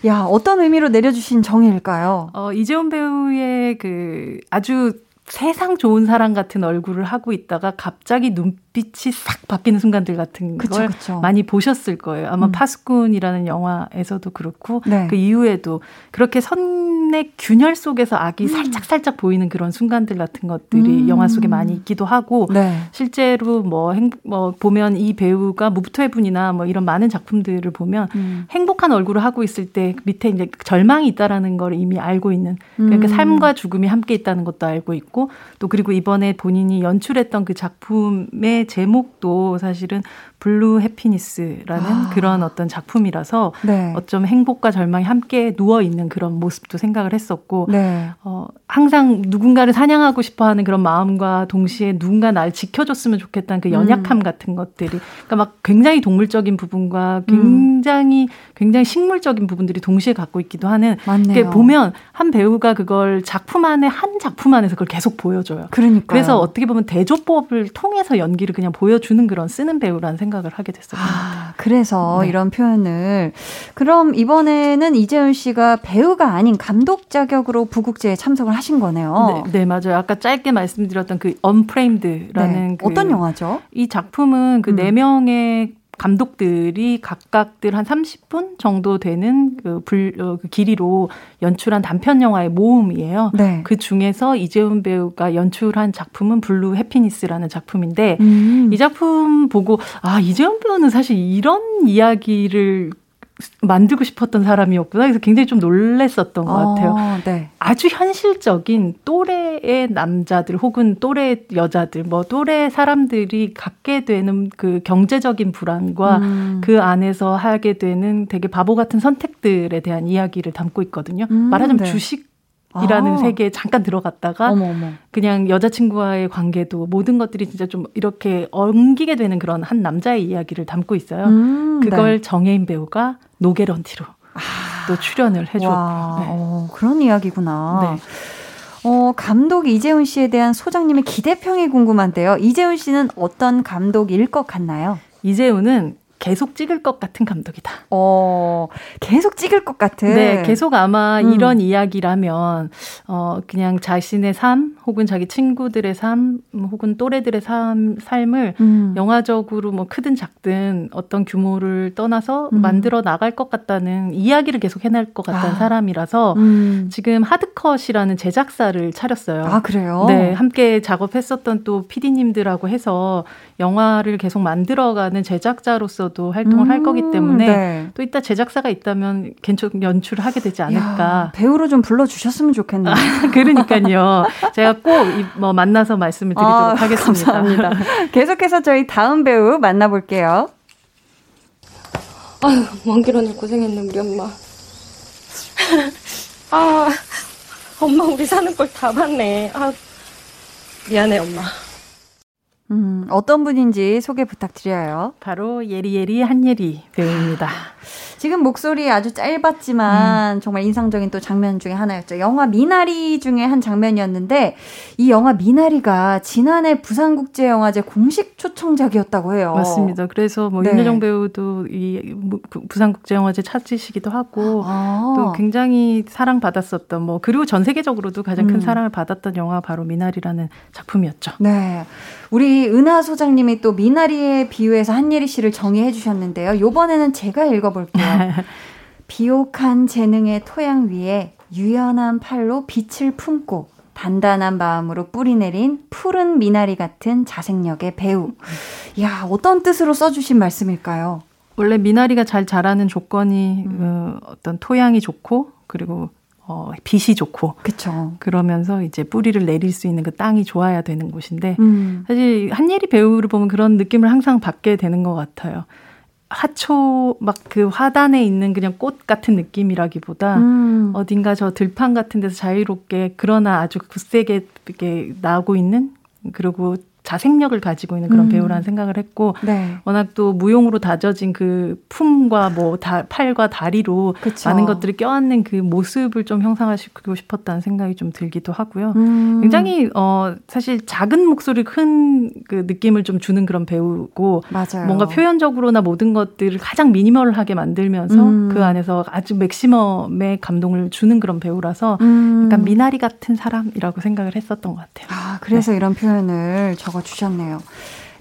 A: 야, 어떤 의미로 내려주신 정의일까요?
H: 어, 이재훈 배우의 그 아주 세상 좋은 사람 같은 얼굴을 하고 있다가 갑자기 눈빛이 싹 바뀌는 순간들 같은 그쵸, 걸 그쵸. 많이 보셨을 거예요. 아마 음. 파스꾼이라는 영화에서도 그렇고 네. 그 이후에도 그렇게 선의 균열 속에서 악이 음. 살짝 살짝 보이는 그런 순간들 같은 것들이 음. 영화 속에 많이 있기도 하고 네. 실제로 뭐, 행, 뭐 보면 이 배우가 무브투해분이나 뭐 이런 많은 작품들을 보면 음. 행복한 얼굴을 하고 있을 때 밑에 이제 절망이 있다라는 걸 이미 알고 있는 그러니까 음. 삶과 죽음이 함께 있다는 것도 알고 있고 있고 또 그리고 이번에 본인이 연출했던 그 작품의 제목도 사실은 Blue Happiness라는 아. 그런 어떤 작품이라서 네. 어쩜 행복과 절망이 함께 누워 있는 그런 모습도 생각을 했었고 네. 어, 항상 누군가를 사냥하고 싶어하는 그런 마음과 동시에 누군가 날 지켜줬으면 좋겠다는 그 연약함 음. 같은 것들이 그러니까 막 굉장히 동물적인 부분과 굉장히 음. 굉장히 식물적인 부분들이 동시에 갖고 있기도 하는 맞네요. 보면 한 배우가 그걸 작품 안에 한 작품 안에서 그걸 계속 보여줘요.
A: 그러니까
H: 그래서 어떻게 보면 대조법을 통해서 연기를 그냥 보여주는 그런 쓰는 배우라는 생각 을 하게 됐어요.
A: 아, 그래서 네. 이런 표현을 그럼 이번에는 이제훈 씨가 배우가 아닌 감독 자격으로 부국제에 참석을 하신 거네요.
H: 네, 네 맞아요. 아까 짧게 말씀드렸던 그 Unframed라는 네.
A: 그 어떤 영화죠?
H: 이 작품은 그 네 명의 감독들이 각각들 한 30분 정도 되는 그, 불, 어, 그 길이로 연출한 단편 영화의 모음이에요. 네. 그 중에서 이제훈 배우가 연출한 작품은 Blue Happiness라는 작품인데 음. 이 작품 보고 아 이제훈 배우는 사실 이런 이야기를 만들고 싶었던 사람이었구나. 그래서 굉장히 좀 놀랬었던 것 같아요. 어, 네. 아주 현실적인 또래의 남자들 혹은 또래 여자들, 뭐 또래 사람들이 갖게 되는 그 경제적인 불안과 음. 그 안에서 하게 되는 되게 바보 같은 선택들에 대한 이야기를 담고 있거든요. 음, 말하자면 네. 주식 이라는 아. 세계에 잠깐 들어갔다가 어머, 어머. 그냥 여자친구와의 관계도 모든 것들이 진짜 좀 이렇게 엉기게 되는 그런 한 남자의 이야기를 담고 있어요. 음, 그걸 네. 정혜인 배우가 노게런티로 아. 또 출연을 해주었고 네.
A: 어, 그런 이야기구나. 네. 어, 감독 이재훈 씨에 대한 소장님의 기대평이 궁금한데요. 이재훈 씨는 어떤 감독일 것 같나요?
H: 이재훈은 계속 찍을 것 같은 감독이다.
A: 어, 계속 찍을 것 같은.
H: 네, 계속 아마 음. 이런 이야기라면 어 그냥 자신의 삶 혹은 자기 친구들의 삶 혹은 또래들의 삶 삶을 음. 영화적으로 뭐 크든 작든 어떤 규모를 떠나서 음. 만들어 나갈 것 같다는 이야기를 계속 해낼 것 같다는 아. 사람이라서 음. 지금 하드컷이라는 제작사를 차렸어요.
A: 아, 그래요?
H: 네, 함께 작업했었던 또 PD님들하고 해서 영화를 계속 만들어가는 제작자로서 도 활동을 음, 할 거기 음, 때문에 네. 또 이따 제작사가 있다면 괜찮 연출을 하게 되지 않을까. 야,
A: 배우로 좀 불러주셨으면 좋겠네요.
H: 그러니까요. 제가 꼭 뭐 만나서 말씀을 드리도록 아, 하겠습니다.
A: 감사합니다. 계속해서 저희 다음 배우 만나볼게요.
G: 아유, 먼길 오늘 고생했네, 우리 엄마. 아, 엄마 우리 사는 걸 다 봤네. 아, 미안해, 엄마.
A: 음, 어떤 분인지 소개 부탁드려요.
H: 바로 예리예리 한예리 배우입니다.
A: 지금 목소리 아주 짧았지만 음. 정말 인상적인 또 장면 중에 하나였죠. 영화 미나리 중에 한 장면이었는데 이 영화 미나리가 지난해 부산국제영화제 공식 초청작이었다고 해요.
H: 맞습니다. 그래서 뭐 네. 윤여정 배우도 이 부산국제영화제 찾으시기도 하고 아. 또 굉장히 사랑받았었던 뭐 그리고 전 세계적으로도 가장 큰 음. 사랑을 받았던 영화 바로 미나리라는 작품이었죠.
A: 네. 우리 은하 소장님이 또 미나리에 비유해서 한예리 씨를 정의해 주셨는데요. 요번에는 제가 읽어볼게요. 비옥한 재능의 토양 위에 유연한 팔로 빛을 품고 단단한 마음으로 뿌리내린 푸른 미나리 같은 자생력의 배우. 야, 어떤 뜻으로 써주신 말씀일까요?
H: 원래 미나리가 잘 자라는 조건이 음. 그 어떤 토양이 좋고 그리고 어, 빛이 좋고.
A: 그쵸.
H: 그러면서 이제 뿌리를 내릴 수 있는 그 땅이 좋아야 되는 곳인데, 음. 사실 한예리 배우를 보면 그런 느낌을 항상 받게 되는 것 같아요. 하초 막 그 화단에 있는 그냥 꽃 같은 느낌이라기보다 음. 어딘가 저 들판 같은 데서 자유롭게 그러나 아주 굳세게 이렇게 나오고 있는 그리고 자생력을 가지고 있는 그런 음. 배우라는 생각을 했고 네. 워낙 또 무용으로 다져진 그 품과 뭐 다, 팔과 다리로 그쵸. 많은 것들을 껴안는 그 모습을 좀 형상화시키고 싶었다는 생각이 좀 들기도 하고요. 음. 굉장히 어 사실 작은 목소리 큰 그 느낌을 좀 주는 그런 배우고 맞아요. 뭔가 표현적으로나 모든 것들을 가장 미니멀하게 만들면서 음. 그 안에서 아주 맥시멈의 감동을 주는 그런 배우라서 음. 약간 미나리 같은 사람이라고 생각을 했었던 것 같아요.
A: 아, 그래서 네. 이런 표현을 적어 주셨네요.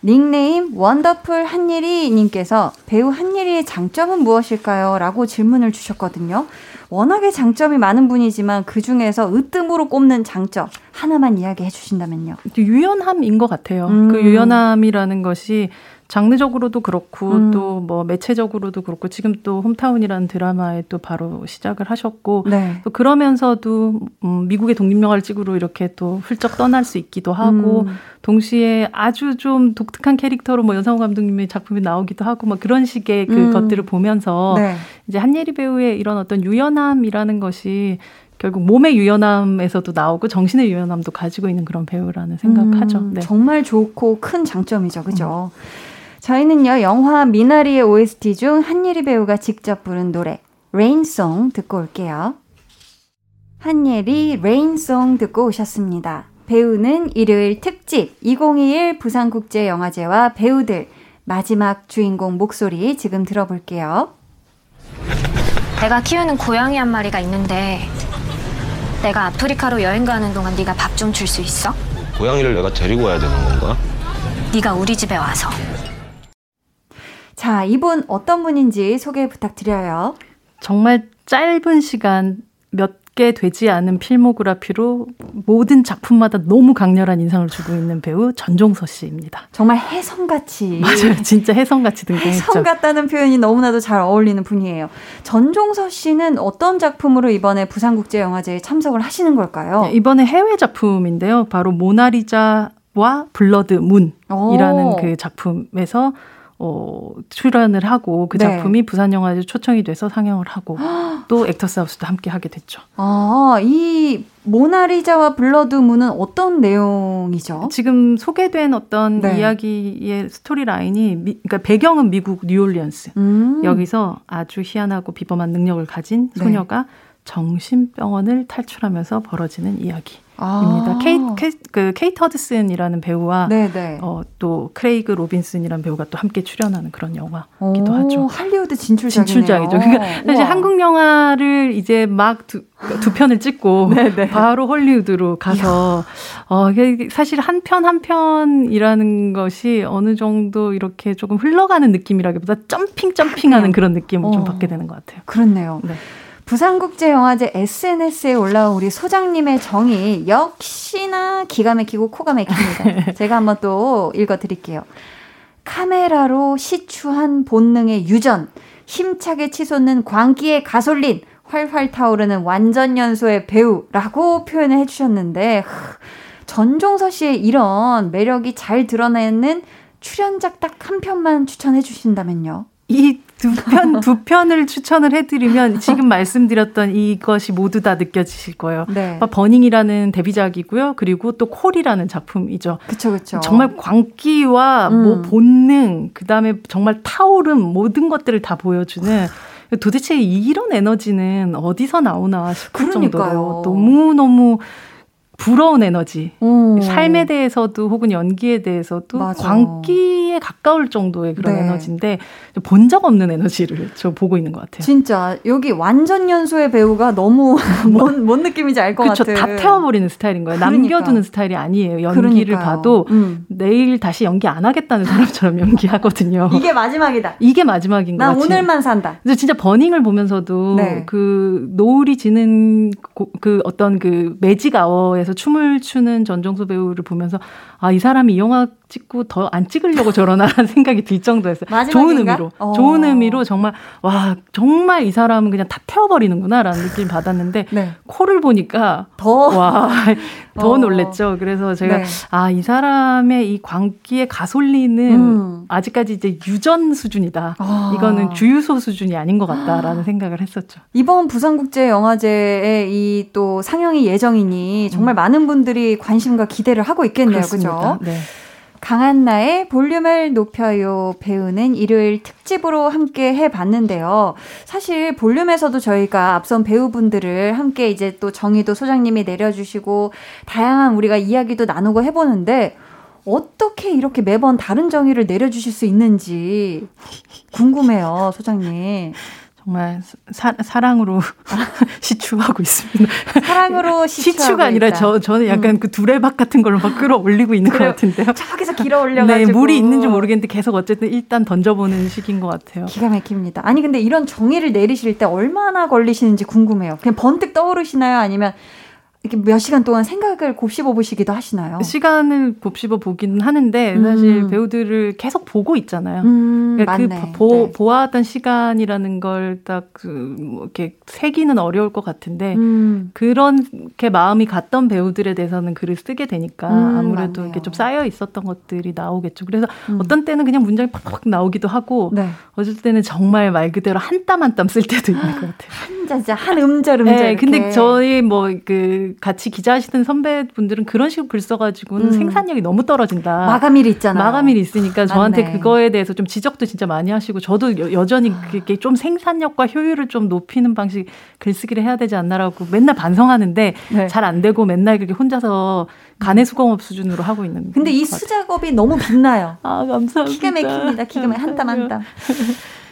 A: 닉네임 원더풀 한예리 님께서 배우 한예리의 장점은 무엇일까요? 라고 질문을 주셨거든요. 워낙에 장점이 많은 분이지만 그 중에서 으뜸으로 꼽는 장점 하나만 이야기해 주신다면요.
H: 유연함인 것 같아요. 음. 그 유연함이라는 것이 장르적으로도 그렇고 음. 또뭐 매체적으로도 그렇고 지금 또 홈타운이라는 드라마에 또 바로 시작을 하셨고 네. 또 그러면서도 음, 미국의 독립영화를 찍으러 이렇게 또 훌쩍 떠날 수 있기도 하고 음. 동시에 아주 좀 독특한 캐릭터로 뭐 연상호 감독님의 작품이 나오기도 하고 뭐 그런 식의 그 음. 것들을 보면서 네. 이제 한예리 배우의 이런 어떤 유연함이라는 것이 결국 몸의 유연함에서도 나오고 정신의 유연함도 가지고 있는 그런 배우라는 생각하죠. 음,
A: 네. 정말 좋고 큰 장점이죠, 그죠? 음. 저희는요, 영화 미나리의 OST 중 한예리 배우가 직접 부른 노래, Rain Song 듣고 올게요. 한예리 Rain Song 듣고 오셨습니다. 배우는 일요일 특집 2021 부산국제영화제와 배우들 마지막 주인공 목소리 지금 들어볼게요.
L: 내가 키우는 고양이 한 마리가 있는데 내가 아프리카로 여행 가는 동안 네가 밥 좀 줄 수 있어?
N: 고양이를 내가 데리고 와야 되는 건가?
L: 네가 우리 집에 와서
A: 자, 이분 어떤 분인지 소개 부탁드려요.
H: 정말 짧은 시간 몇 개 되지 않은 필모그라피로 모든 작품마다 너무 강렬한 인상을 주고 있는 배우 전종서 씨입니다.
A: 정말 혜성같이.
H: 맞아요. 진짜 혜성같이 등장했죠.
A: 혜성 같다는 표현이 너무나도 잘 어울리는 분이에요. 전종서 씨는 어떤 작품으로 이번에 부산국제영화제에 참석을 하시는 걸까요?
H: 네, 이번에 해외 작품인데요. 바로 모나리자 와 Blood Moon이라는 그 작품에서 어, 출연을 하고 그 네. 작품이 네. 부산 영화제 초청이 돼서 상영을 하고 또 Actors House도 함께 하게 됐죠.
A: 아, 이 모나리자와 Blood Moon은 어떤 내용이죠?
H: 지금 소개된 어떤 네. 이야기의 스토리 라인이 미, 그러니까 배경은 미국 뉴올리언스. 음. 여기서 아주 희한하고 비범한 능력을 가진 네. 소녀가 정신병원을 탈출하면서 벌어지는 이야기. 입니다. 아. 케이, 케이, 그 케이트 허드슨이라는 배우와 네네. 어, 또 크레이그 로빈슨이라는 배우가 또 함께 출연하는 그런 영화기도 하죠.
A: 할리우드 진출작이네요.
H: 진출작이죠. 그러니까 사실 우와. 한국 영화를 이제 막 두 두 편을 찍고 바로 헐리우드로 가서 어, 사실 한 편 한 편이라는 것이 어느 정도 이렇게 조금 흘러가는 느낌이라기보다 jumping jumping하는 그런 느낌을 어. 좀 받게 되는 것 같아요.
A: 그렇네요. 네. 부산국제영화제 SNS에 올라온 우리 소장님의 정의 역시나 기가 막히고 코가 막힙니다. 제가 한번 또 읽어드릴게요. 카메라로 시추한 본능의 유전, 힘차게 치솟는 광기의 가솔린, 활활 타오르는 완전 연소의 배우라고 표현을 해주셨는데 전종서 씨의 이런 매력이 잘 드러내는 출연작 딱 한 편만 추천해 주신다면요.
H: 이 두 편, 두 편을 추천을 해드리면 지금 말씀드렸던 이것이 모두 다 느껴지실 거예요. 네. 버닝이라는 데뷔작이고요. 그리고 또 콜이라는 작품이죠.
A: 그쵸, 그쵸.
H: 정말 광기와 뭐 음. 뭐 본능, 그 다음에 정말 타오름 모든 것들을 다 보여주는 도대체 이런 에너지는 어디서 나오나 싶을 그러니까요. 정도로 너무너무 부러운 에너지. 음. 삶에 대해서도 혹은 연기에 대해서도 맞아. 광기에 가까울 정도의 그런 네. 에너지인데 본 적 없는 에너지를 저 보고 있는 것 같아요.
A: 진짜 여기 완전 연소의 배우가 너무 뭔, 뭔 느낌인지 알 것 같아요.
H: 다 태워버리는 스타일인 거예요. 그러니까. 남겨두는 스타일이 아니에요. 연기를 그러니까요. 봐도 음. 내일 다시 연기 안 하겠다는 사람처럼 연기하거든요.
A: 이게 마지막이다.
H: 이게 마지막인
A: 나
H: 같아요.
A: 오늘만 산다.
H: 진짜 버닝을 보면서도 네. 그 노을이 지는 그 어떤 그 매직 아워에 영화에서 춤을 추는 전종수 배우를 보면서 아, 이 사람이 이 영화 찍고 더 안 찍으려고 저러나라는 생각이 들 정도였어요. 좋은 의미로. 어. 좋은 의미로 정말 와, 정말 이 사람은 그냥 다 태워버리는구나라는 느낌 받았는데 네. 코를 보니까 더 와, 더 어. 놀랬죠. 그래서 제가 네. 아, 이 사람의 이 광기에 가솔리는 음. 아직까지 이제 유전 수준이다. 아. 이거는 주유소 수준이 아닌 것 같다라는 아. 생각을 했었죠.
A: 이번 부산국제영화제에 이또 상영이 예정이니 정말 음. 많은 분들이 관심과 기대를 하고 있겠네요. 그렇죠? 네. 강한나의 볼륨을 높여요. 배우는 일요일 특집으로 함께 해봤는데요. 사실 볼륨에서도 저희가 앞선 배우분들을 함께 이제 또 정의도 소장님이 내려주시고 다양한 우리가 이야기도 나누고 해보는데 어떻게 이렇게 매번 다른 정의를 내려주실 수 있는지 궁금해요, 소장님.
H: 정말 사, 사랑으로 시추하고 있습니다.
A: 사랑으로
H: 시추가 아니라
A: 있다.
H: 저 저는 약간 음. 그 두레박 같은 걸로 막 끌어올리고 있는 것 같은데요.
A: 저기서 길어 올려가지고
H: 네, 물이 있는지 모르겠는데 계속 어쨌든 일단 던져보는 식인 것 같아요.
A: 기가 막힙니다. 아니 근데 이런 정의를 내리실 때 얼마나 걸리시는지 궁금해요. 그냥 번뜩 떠오르시나요? 아니면 이렇게 몇 시간 동안 생각을 곱씹어 보시기도 하시나요?
H: 시간을 곱씹어 보기는 하는데 사실 음. 배우들을 계속 보고 있잖아요.
A: 음, 그러니까 그
H: 보, 네. 보아왔던 시간이라는 걸 딱뭐 이렇게 세기는 어려울 것 같은데 음. 그렇게 마음이 갔던 배우들에 대해서는 글을 쓰게 되니까 음, 아무래도 맞네요. 이렇게 좀 쌓여 있었던 것들이 나오겠죠. 그래서 음. 어떤 때는 그냥 문장이 팍팍 나오기도 하고 네. 어쩔 때는 정말 말 그대로 한 땀 한 땀 쓸 때도 있는 것 같아요.
A: 한 자자 한 음절 음절. 네,
H: 근데 저희 뭐 그 같이 기자하시던 선배분들은 그런 식으로 글 써가지고는 음. 생산력이 너무 떨어진다.
A: 마감일이 있잖아요.
H: 마감일이 있으니까 저한테 맞네. 그거에 대해서 좀 지적도 진짜 많이 하시고 저도 여, 전히 그게 좀 생산력과 효율을 좀 높이는 방식 글쓰기를 해야 되지 않나라고 맨날 반성하는데 네. 잘안 되고 맨날 그렇게 혼자서 간의 수공업 수준으로 하고 있는.
A: 근데 이 수작업이 너무 빛나요.
H: 아 감사합니다.
A: 기가 막힙니다. 기가 막 한땀 한땀.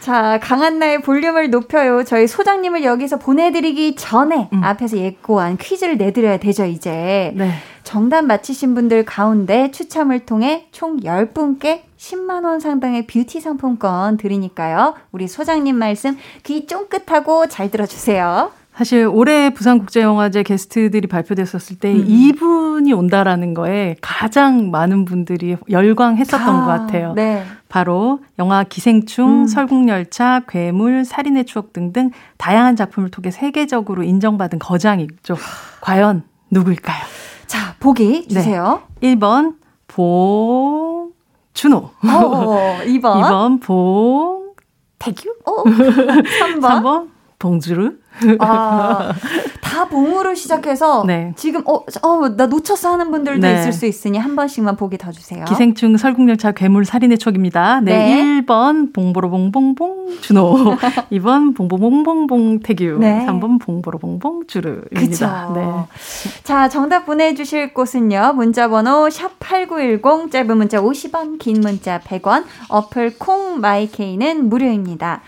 A: 자, 강한나의 볼륨을 높여요. 저희 소장님을 여기서 보내드리기 전에 음. 앞에서 예고한 퀴즈를 내드려야 되죠, 이제. 네. 정답 맞히신 분들 가운데 추첨을 통해 총 10분께 10만원 상당의 뷰티 상품권 드리니까요. 우리 소장님 말씀 귀 쫑긋하고 잘 들어주세요.
H: 사실 올해 부산국제영화제 게스트들이 발표됐었을 때 음. 이분이 온다라는 거에 가장 많은 분들이 열광했었던 아, 것 같아요. 네. 바로 영화 기생충, 음. 설국열차, 괴물, 살인의 추억 등등 다양한 작품을 통해 세계적으로 인정받은 거장이죠. 과연 누구일까요?
A: 자, 보기 주세요.
H: 네. 1번 봉 준호. 어,
A: 2번
H: 2번 봉 태규.
A: 어, 3번
H: 3번 봉주르.
A: 아, 다 봉으로 시작해서 네. 지금 어, 어, 나 놓쳤어 하는 분들도 네. 있을 수 있으니 한 번씩만 보기 더 주세요.
H: 기생충 설국열차 괴물 살인의 촉입니다. 네. 네. 1번 봉보로봉봉봉 준호. 2번 봉보봉봉봉 태규. 네. 3번 봉보로봉봉 주르입니다. 네.
A: 자, 정답 보내 주실 곳은요. 문자 번호 샵 8910 짧은 문자 50원, 긴 문자 100원. 어플 콩 마이케이는 무료입니다.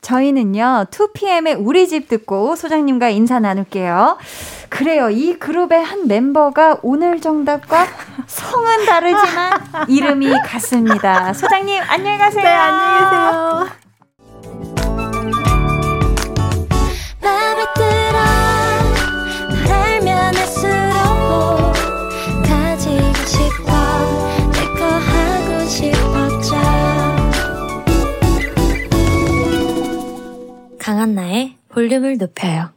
A: 저희는요, 2PM의 우리 집 듣고 소장님과 인사 나눌게요. 그래요. 이 그룹의 한 멤버가 오늘 정답과 성은 다르지만 이름이 같습니다. 소장님, 안녕히 가세요. 네,
H: 안녕히 계세요.
L: 강한나의 볼륨을 높여요.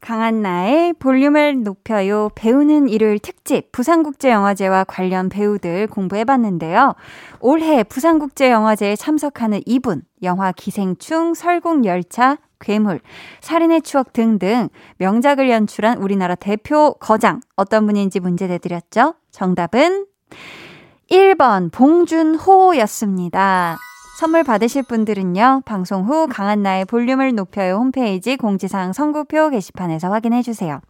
A: 강한나의 볼륨을 높여요. 배우는 일요일 특집 부산국제영화제와 관련 배우들 공부해봤는데요. 올해 부산국제영화제에 참석하는 이분, 영화 기생충, 설국열차, 괴물, 살인의 추억 등등 명작을 연출한 우리나라 대표 거장 어떤 분인지 문제 내드렸죠? 정답은 1번 봉준호였습니다. 선물 받으실 분들은요, 방송 후 강한나의 볼륨을 높여요 홈페이지 공지사항 선구표 게시판에서 확인해 주세요.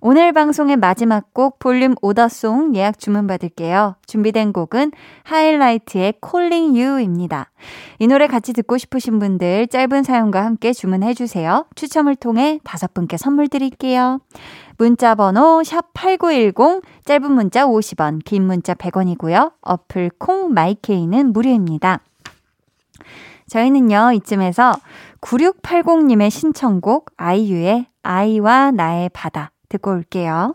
A: 오늘 방송의 마지막 곡 볼륨 오더송 예약 주문 받을게요. 준비된 곡은 하이라이트의 Calling You입니다. 이 노래 같이 듣고 싶으신 분들 짧은 사연과 함께 주문해 주세요. 추첨을 통해 다섯 분께 선물 드릴게요. 문자 번호 샵8910 짧은 문자 50원, 긴 문자 100원이고요. 어플 콩 마이케이는 무료입니다. 저희는요, 이쯤에서 9680님의 신청곡 아이유의 아이와 나의 바다 듣고 올게요.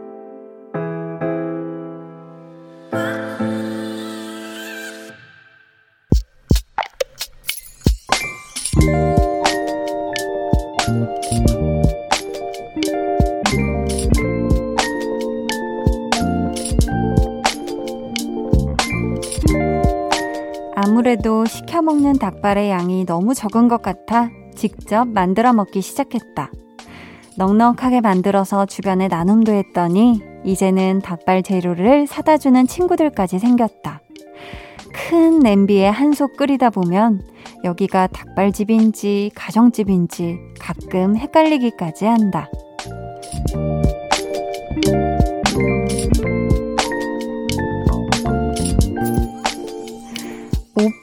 A: 닭발의 양이 너무 적은 것 같아 직접 만들어 먹기 시작했다. 넉넉하게 만들어서 주변에 나눔도 했더니 이제는 닭발 재료를 사다 주는 친구들까지 생겼다. 큰 냄비에 한 솥 끓이다 보면 여기가 닭발집인지 가정집인지 가끔 헷갈리기까지 한다.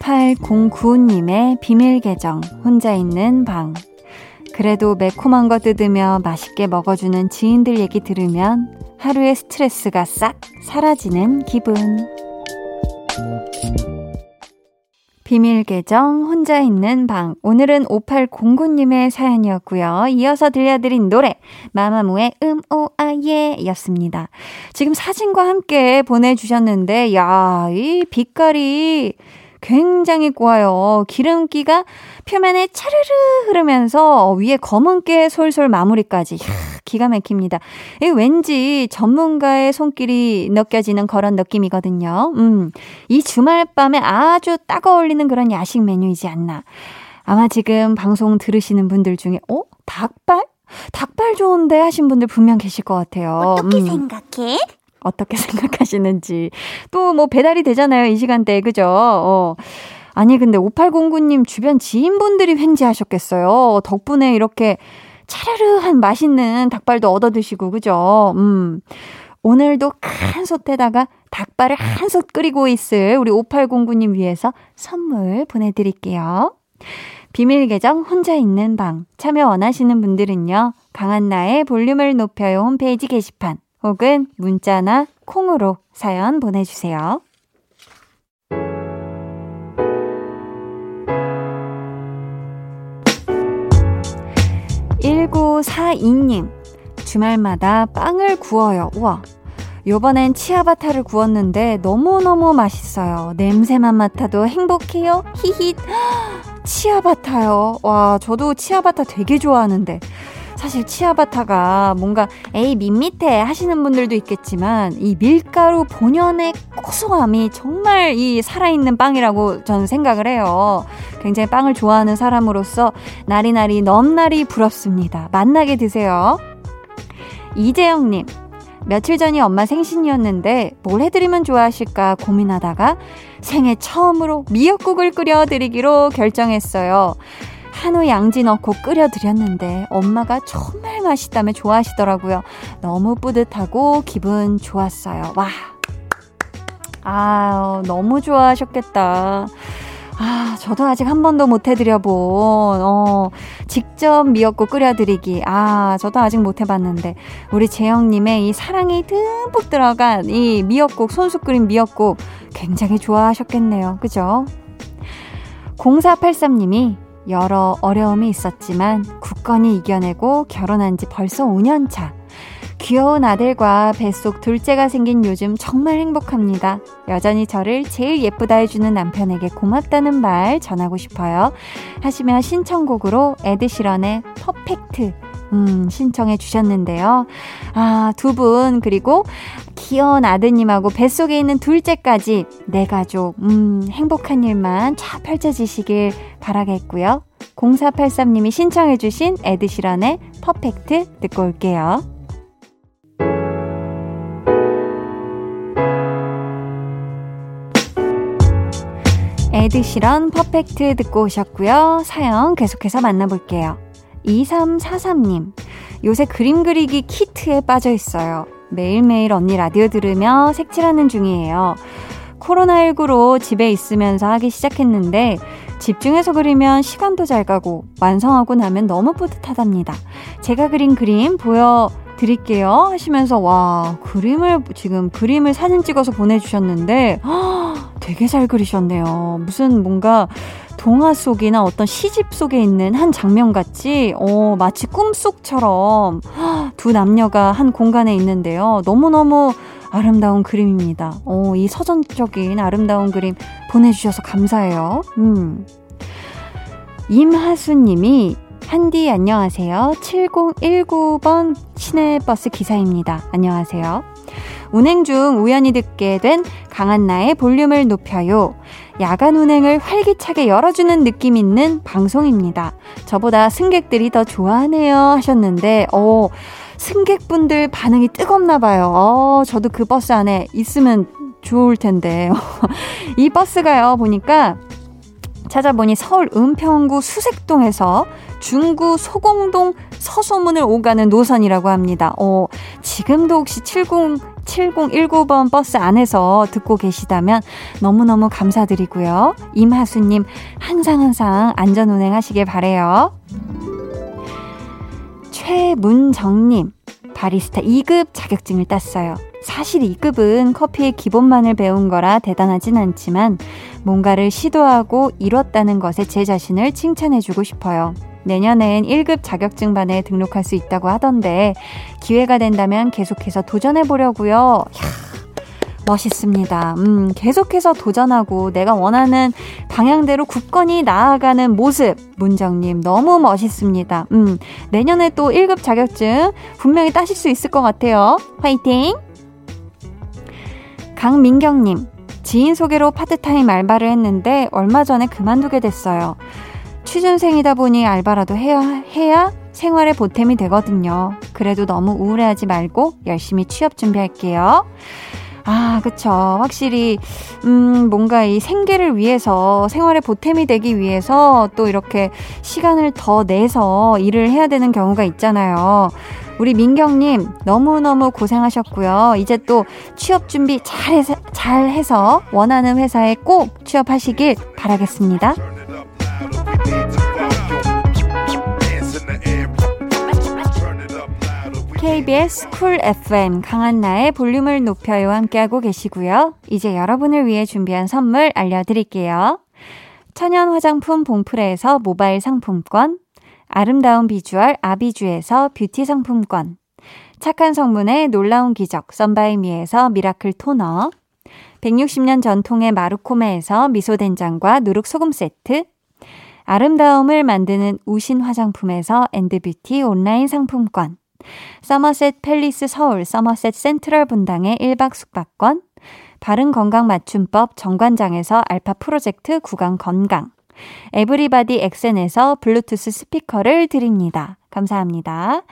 A: 5809님의 비밀 계정, 혼자 있는 방. 그래도 매콤한 거 뜯으며 맛있게 먹어주는 지인들 얘기 들으면 하루의 스트레스가 싹 사라지는 기분. 비밀 계정 혼자 있는 방. 오늘은 5809님의 사연이었고요. 이어서 들려드린 노래 마마무의 음 오 아 예 였습니다. 지금 사진과 함께 보내주셨는데 야, 이 빛깔이 굉장히 고와요. 기름기가 표면에 차르르 흐르면서 위에 검은깨 솔솔 마무리까지. 이야, 기가 막힙니다. 이 왠지 전문가의 손길이 느껴지는 그런 느낌이거든요. 음, 이 주말 밤에 아주 딱 어울리는 그런 야식 메뉴이지 않나. 아마 지금 방송 들으시는 분들 중에, 어? 닭발? 닭발 좋은데 하신 분들 분명 계실 것 같아요.
O: 어떻게 음. 생각해?
A: 어떻게 생각하시는지. 또 뭐 배달이 되잖아요, 이 시간대에. 그죠? 어. 아니, 근데 5809님 주변 지인분들이 횡재하셨겠어요. 덕분에 이렇게 차르르한 맛있는 닭발도 얻어 드시고, 그죠? 음. 오늘도 큰 솥에다가 닭발을 한 솥 끓이고 있을 우리 5809님 위해서 선물 보내드릴게요. 비밀 계정 혼자 있는 방 참여 원하시는 분들은요. 강한나의 볼륨을 높여요 홈페이지 게시판 혹은 문자나 콩으로 사연 보내주세요. 1942님, 주말마다 빵을 구워요. 우와. 요번엔 치아바타를 구웠는데 너무너무 맛있어요. 냄새만 맡아도 행복해요. 히힛. 치아바타요. 와, 저도 치아바타 되게 좋아하는데. 사실 치아바타가 뭔가 에이 밋밋해 하시는 분들도 있겠지만 이 밀가루 본연의 고소함이 정말 이 살아있는 빵이라고 저는 생각을 해요. 굉장히 빵을 좋아하는 사람으로서 나리나리 넘나리 부럽습니다. 만나게 드세요. 이재영님, 며칠 전이 엄마 생신이었는데 뭘 해드리면 좋아하실까 고민하다가 생애 처음으로 미역국을 끓여드리기로 결정했어요. 한우 양지 넣고 끓여드렸는데 엄마가 정말 맛있다며 좋아하시더라고요. 너무 뿌듯하고 기분 좋았어요. 와. 아, 너무 좋아하셨겠다. 아, 저도 아직 한 번도 못 해드려본, 어, 직접 미역국 끓여드리기. 아, 저도 아직 못 해봤는데, 우리 재영님의 이 사랑이 듬뿍 들어간 이 미역국, 손수 끓인 미역국 굉장히 좋아하셨겠네요. 그죠? 0483님이 여러 어려움이 있었지만 굳건히 이겨내고 결혼한 지 벌써 5년 차. 귀여운 아들과 뱃속 둘째가 생긴 요즘 정말 행복합니다. 여전히 저를 제일 예쁘다 해주는 남편에게 고맙다는 말 전하고 싶어요. 하시면 신청곡으로 에드시런의 퍼펙트 음, 신청해 주셨는데요. 아, 두 분, 그리고 귀여운 아드님하고 뱃속에 있는 둘째까지 내 가족, 음, 행복한 일만 잘 펼쳐지시길 바라겠고요. 0483님이 신청해 주신 에드시런의 퍼펙트 듣고 올게요. 에드시런 퍼펙트 듣고 오셨고요. 사연 계속해서 만나볼게요. 2343님, 요새 그림 그리기 키트에 빠져 있어요. 매일매일 언니 라디오 들으며 색칠하는 중이에요. 코로나19로 집에 있으면서 하기 시작했는데 집중해서 그리면 시간도 잘 가고 완성하고 나면 너무 뿌듯하답니다. 제가 그린 그림 보여 드릴게요 하시면서 와 그림을 지금 그림을 사진 찍어서 보내주셨는데 허, 되게 잘 그리셨네요. 무슨 뭔가 동화 속이나 어떤 시집 속에 있는 한 장면 같이 어, 마치 꿈속처럼 두 남녀가 한 공간에 있는데요. 너무너무 아름다운 그림입니다. 어, 이 서전적인 아름다운 그림 보내주셔서 감사해요. 음. 임하수님이 한디 안녕하세요. 7019번 시내버스 기사입니다. 안녕하세요. 운행 중 우연히 듣게 된 강한나의 볼륨을 높여요. 야간 운행을 활기차게 열어주는 느낌 있는 방송입니다. 저보다 승객들이 더 좋아하네요 하셨는데, 어, 승객분들 반응이 뜨겁나 봐요. 어, 저도 그 버스 안에 있으면 좋을 텐데. 이 버스가요, 보니까 찾아보니 서울 은평구 수색동에서 중구 소공동 서소문을 오가는 노선이라고 합니다. 어, 지금도 혹시 70, 7019번 버스 안에서 듣고 계시다면 너무너무 감사드리고요. 임하수님, 항상 항상 안전 운행하시길 바래요 최문정님, 바리스타 2급 자격증을 땄어요. 사실 2급은 커피의 기본만을 배운 거라 대단하진 않지만 뭔가를 시도하고 이뤘다는 것에 제 자신을 칭찬해주고 싶어요. 내년엔 1급 자격증반에 등록할 수 있다고 하던데 기회가 된다면 계속해서 도전해 보려고요. 멋있습니다. 음, 계속해서 도전하고 내가 원하는 방향대로 굳건히 나아가는 모습. 문정님, 너무 멋있습니다. 음, 내년에 또 1급 자격증 분명히 따실 수 있을 것 같아요. 화이팅! 강민경님, 지인 소개로 파트타임 알바를 했는데 얼마 전에 그만두게 됐어요. 취준생이다 보니 알바라도 해야, 해야 생활에 보탬이 되거든요. 그래도 너무 우울해하지 말고 열심히 취업 준비할게요. 아, 그쵸. 확실히, 음, 뭔가 이 생계를 위해서, 생활에 보탬이 되기 위해서 또 이렇게 시간을 더 내서 일을 해야 되는 경우가 있잖아요. 우리 민경님, 너무너무 고생하셨고요. 이제 또 취업 준비 잘 해서, 잘 해서 원하는 회사에 꼭 취업하시길 바라겠습니다. KBS 쿨 FM 강한나의 볼륨을 높여요 함께하고 계시고요. 이제 여러분을 위해 준비한 선물 알려드릴게요. 천연 화장품 봉프레에서 모바일 상품권, 아름다운 비주얼 아비주에서 뷰티 상품권, 착한 성분의 놀라운 기적 썬바이미에서 미라클 토너, 160년 전통의 마루코메에서 미소된장과 누룩소금 세트, 아름다움을 만드는 우신 화장품에서 엔드뷰티 온라인 상품권, 서머셋 팰리스 서울 서머셋 센트럴 분당의 1박 숙박권, 바른 건강 맞춤법 정관장에서 알파 프로젝트 구강 건강, 에브리바디 엑센에서 블루투스 스피커를 드립니다. 감사합니다.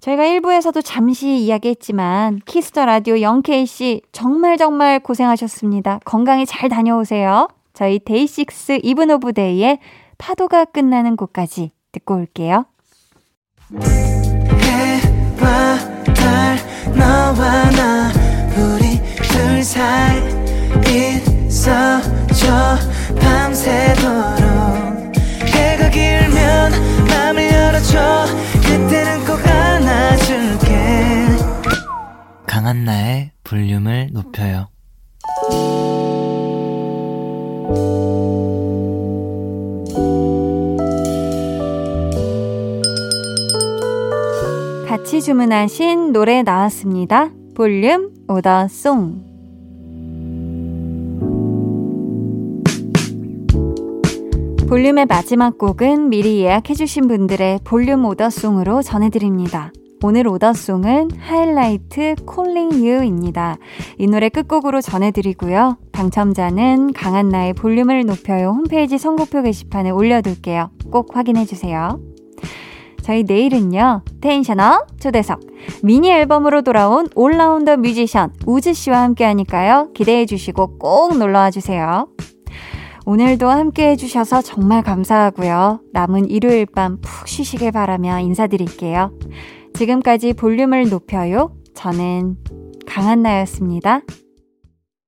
A: 저희가 1부에서도 잠시 이야기했지만 Kiss the Radio 영케이 씨 정말 정말 고생하셨습니다. 건강히 잘 다녀오세요. 저희 데이식스 이븐 오브 데이의 파도가 끝나는 곳까지 듣고 올게요. 달 너와 나 우리 둘 사이 있어줘. 밤새도록 해가 길면 맘을 열어줘. 그때는 꼭 안아줄게. 강한나의 볼륨을 높여요 같이 주문하신 노래 나왔습니다. 볼륨 order song. 볼륨의 마지막 곡은 미리 예약해주신 분들의 볼륨 order song으로 전해드립니다. 오늘 order song은 하이라이트 Calling You입니다. 이 노래 끝곡으로 전해드리고요. 당첨자는 강한나의 볼륨을 높여요 홈페이지 선곡표 게시판에 올려둘게요. 꼭 확인해주세요. 저희 내일은요, 텐션업 초대석, 미니 앨범으로 돌아온 올라운더 뮤지션 우즈씨와 함께 하니까요, 기대해 주시고 꼭 놀러와 주세요. 오늘도 함께 해주셔서 정말 감사하고요. 남은 일요일 밤 푹 쉬시길 바라며 인사드릴게요. 지금까지 볼륨을 높여요. 저는 강한나였습니다.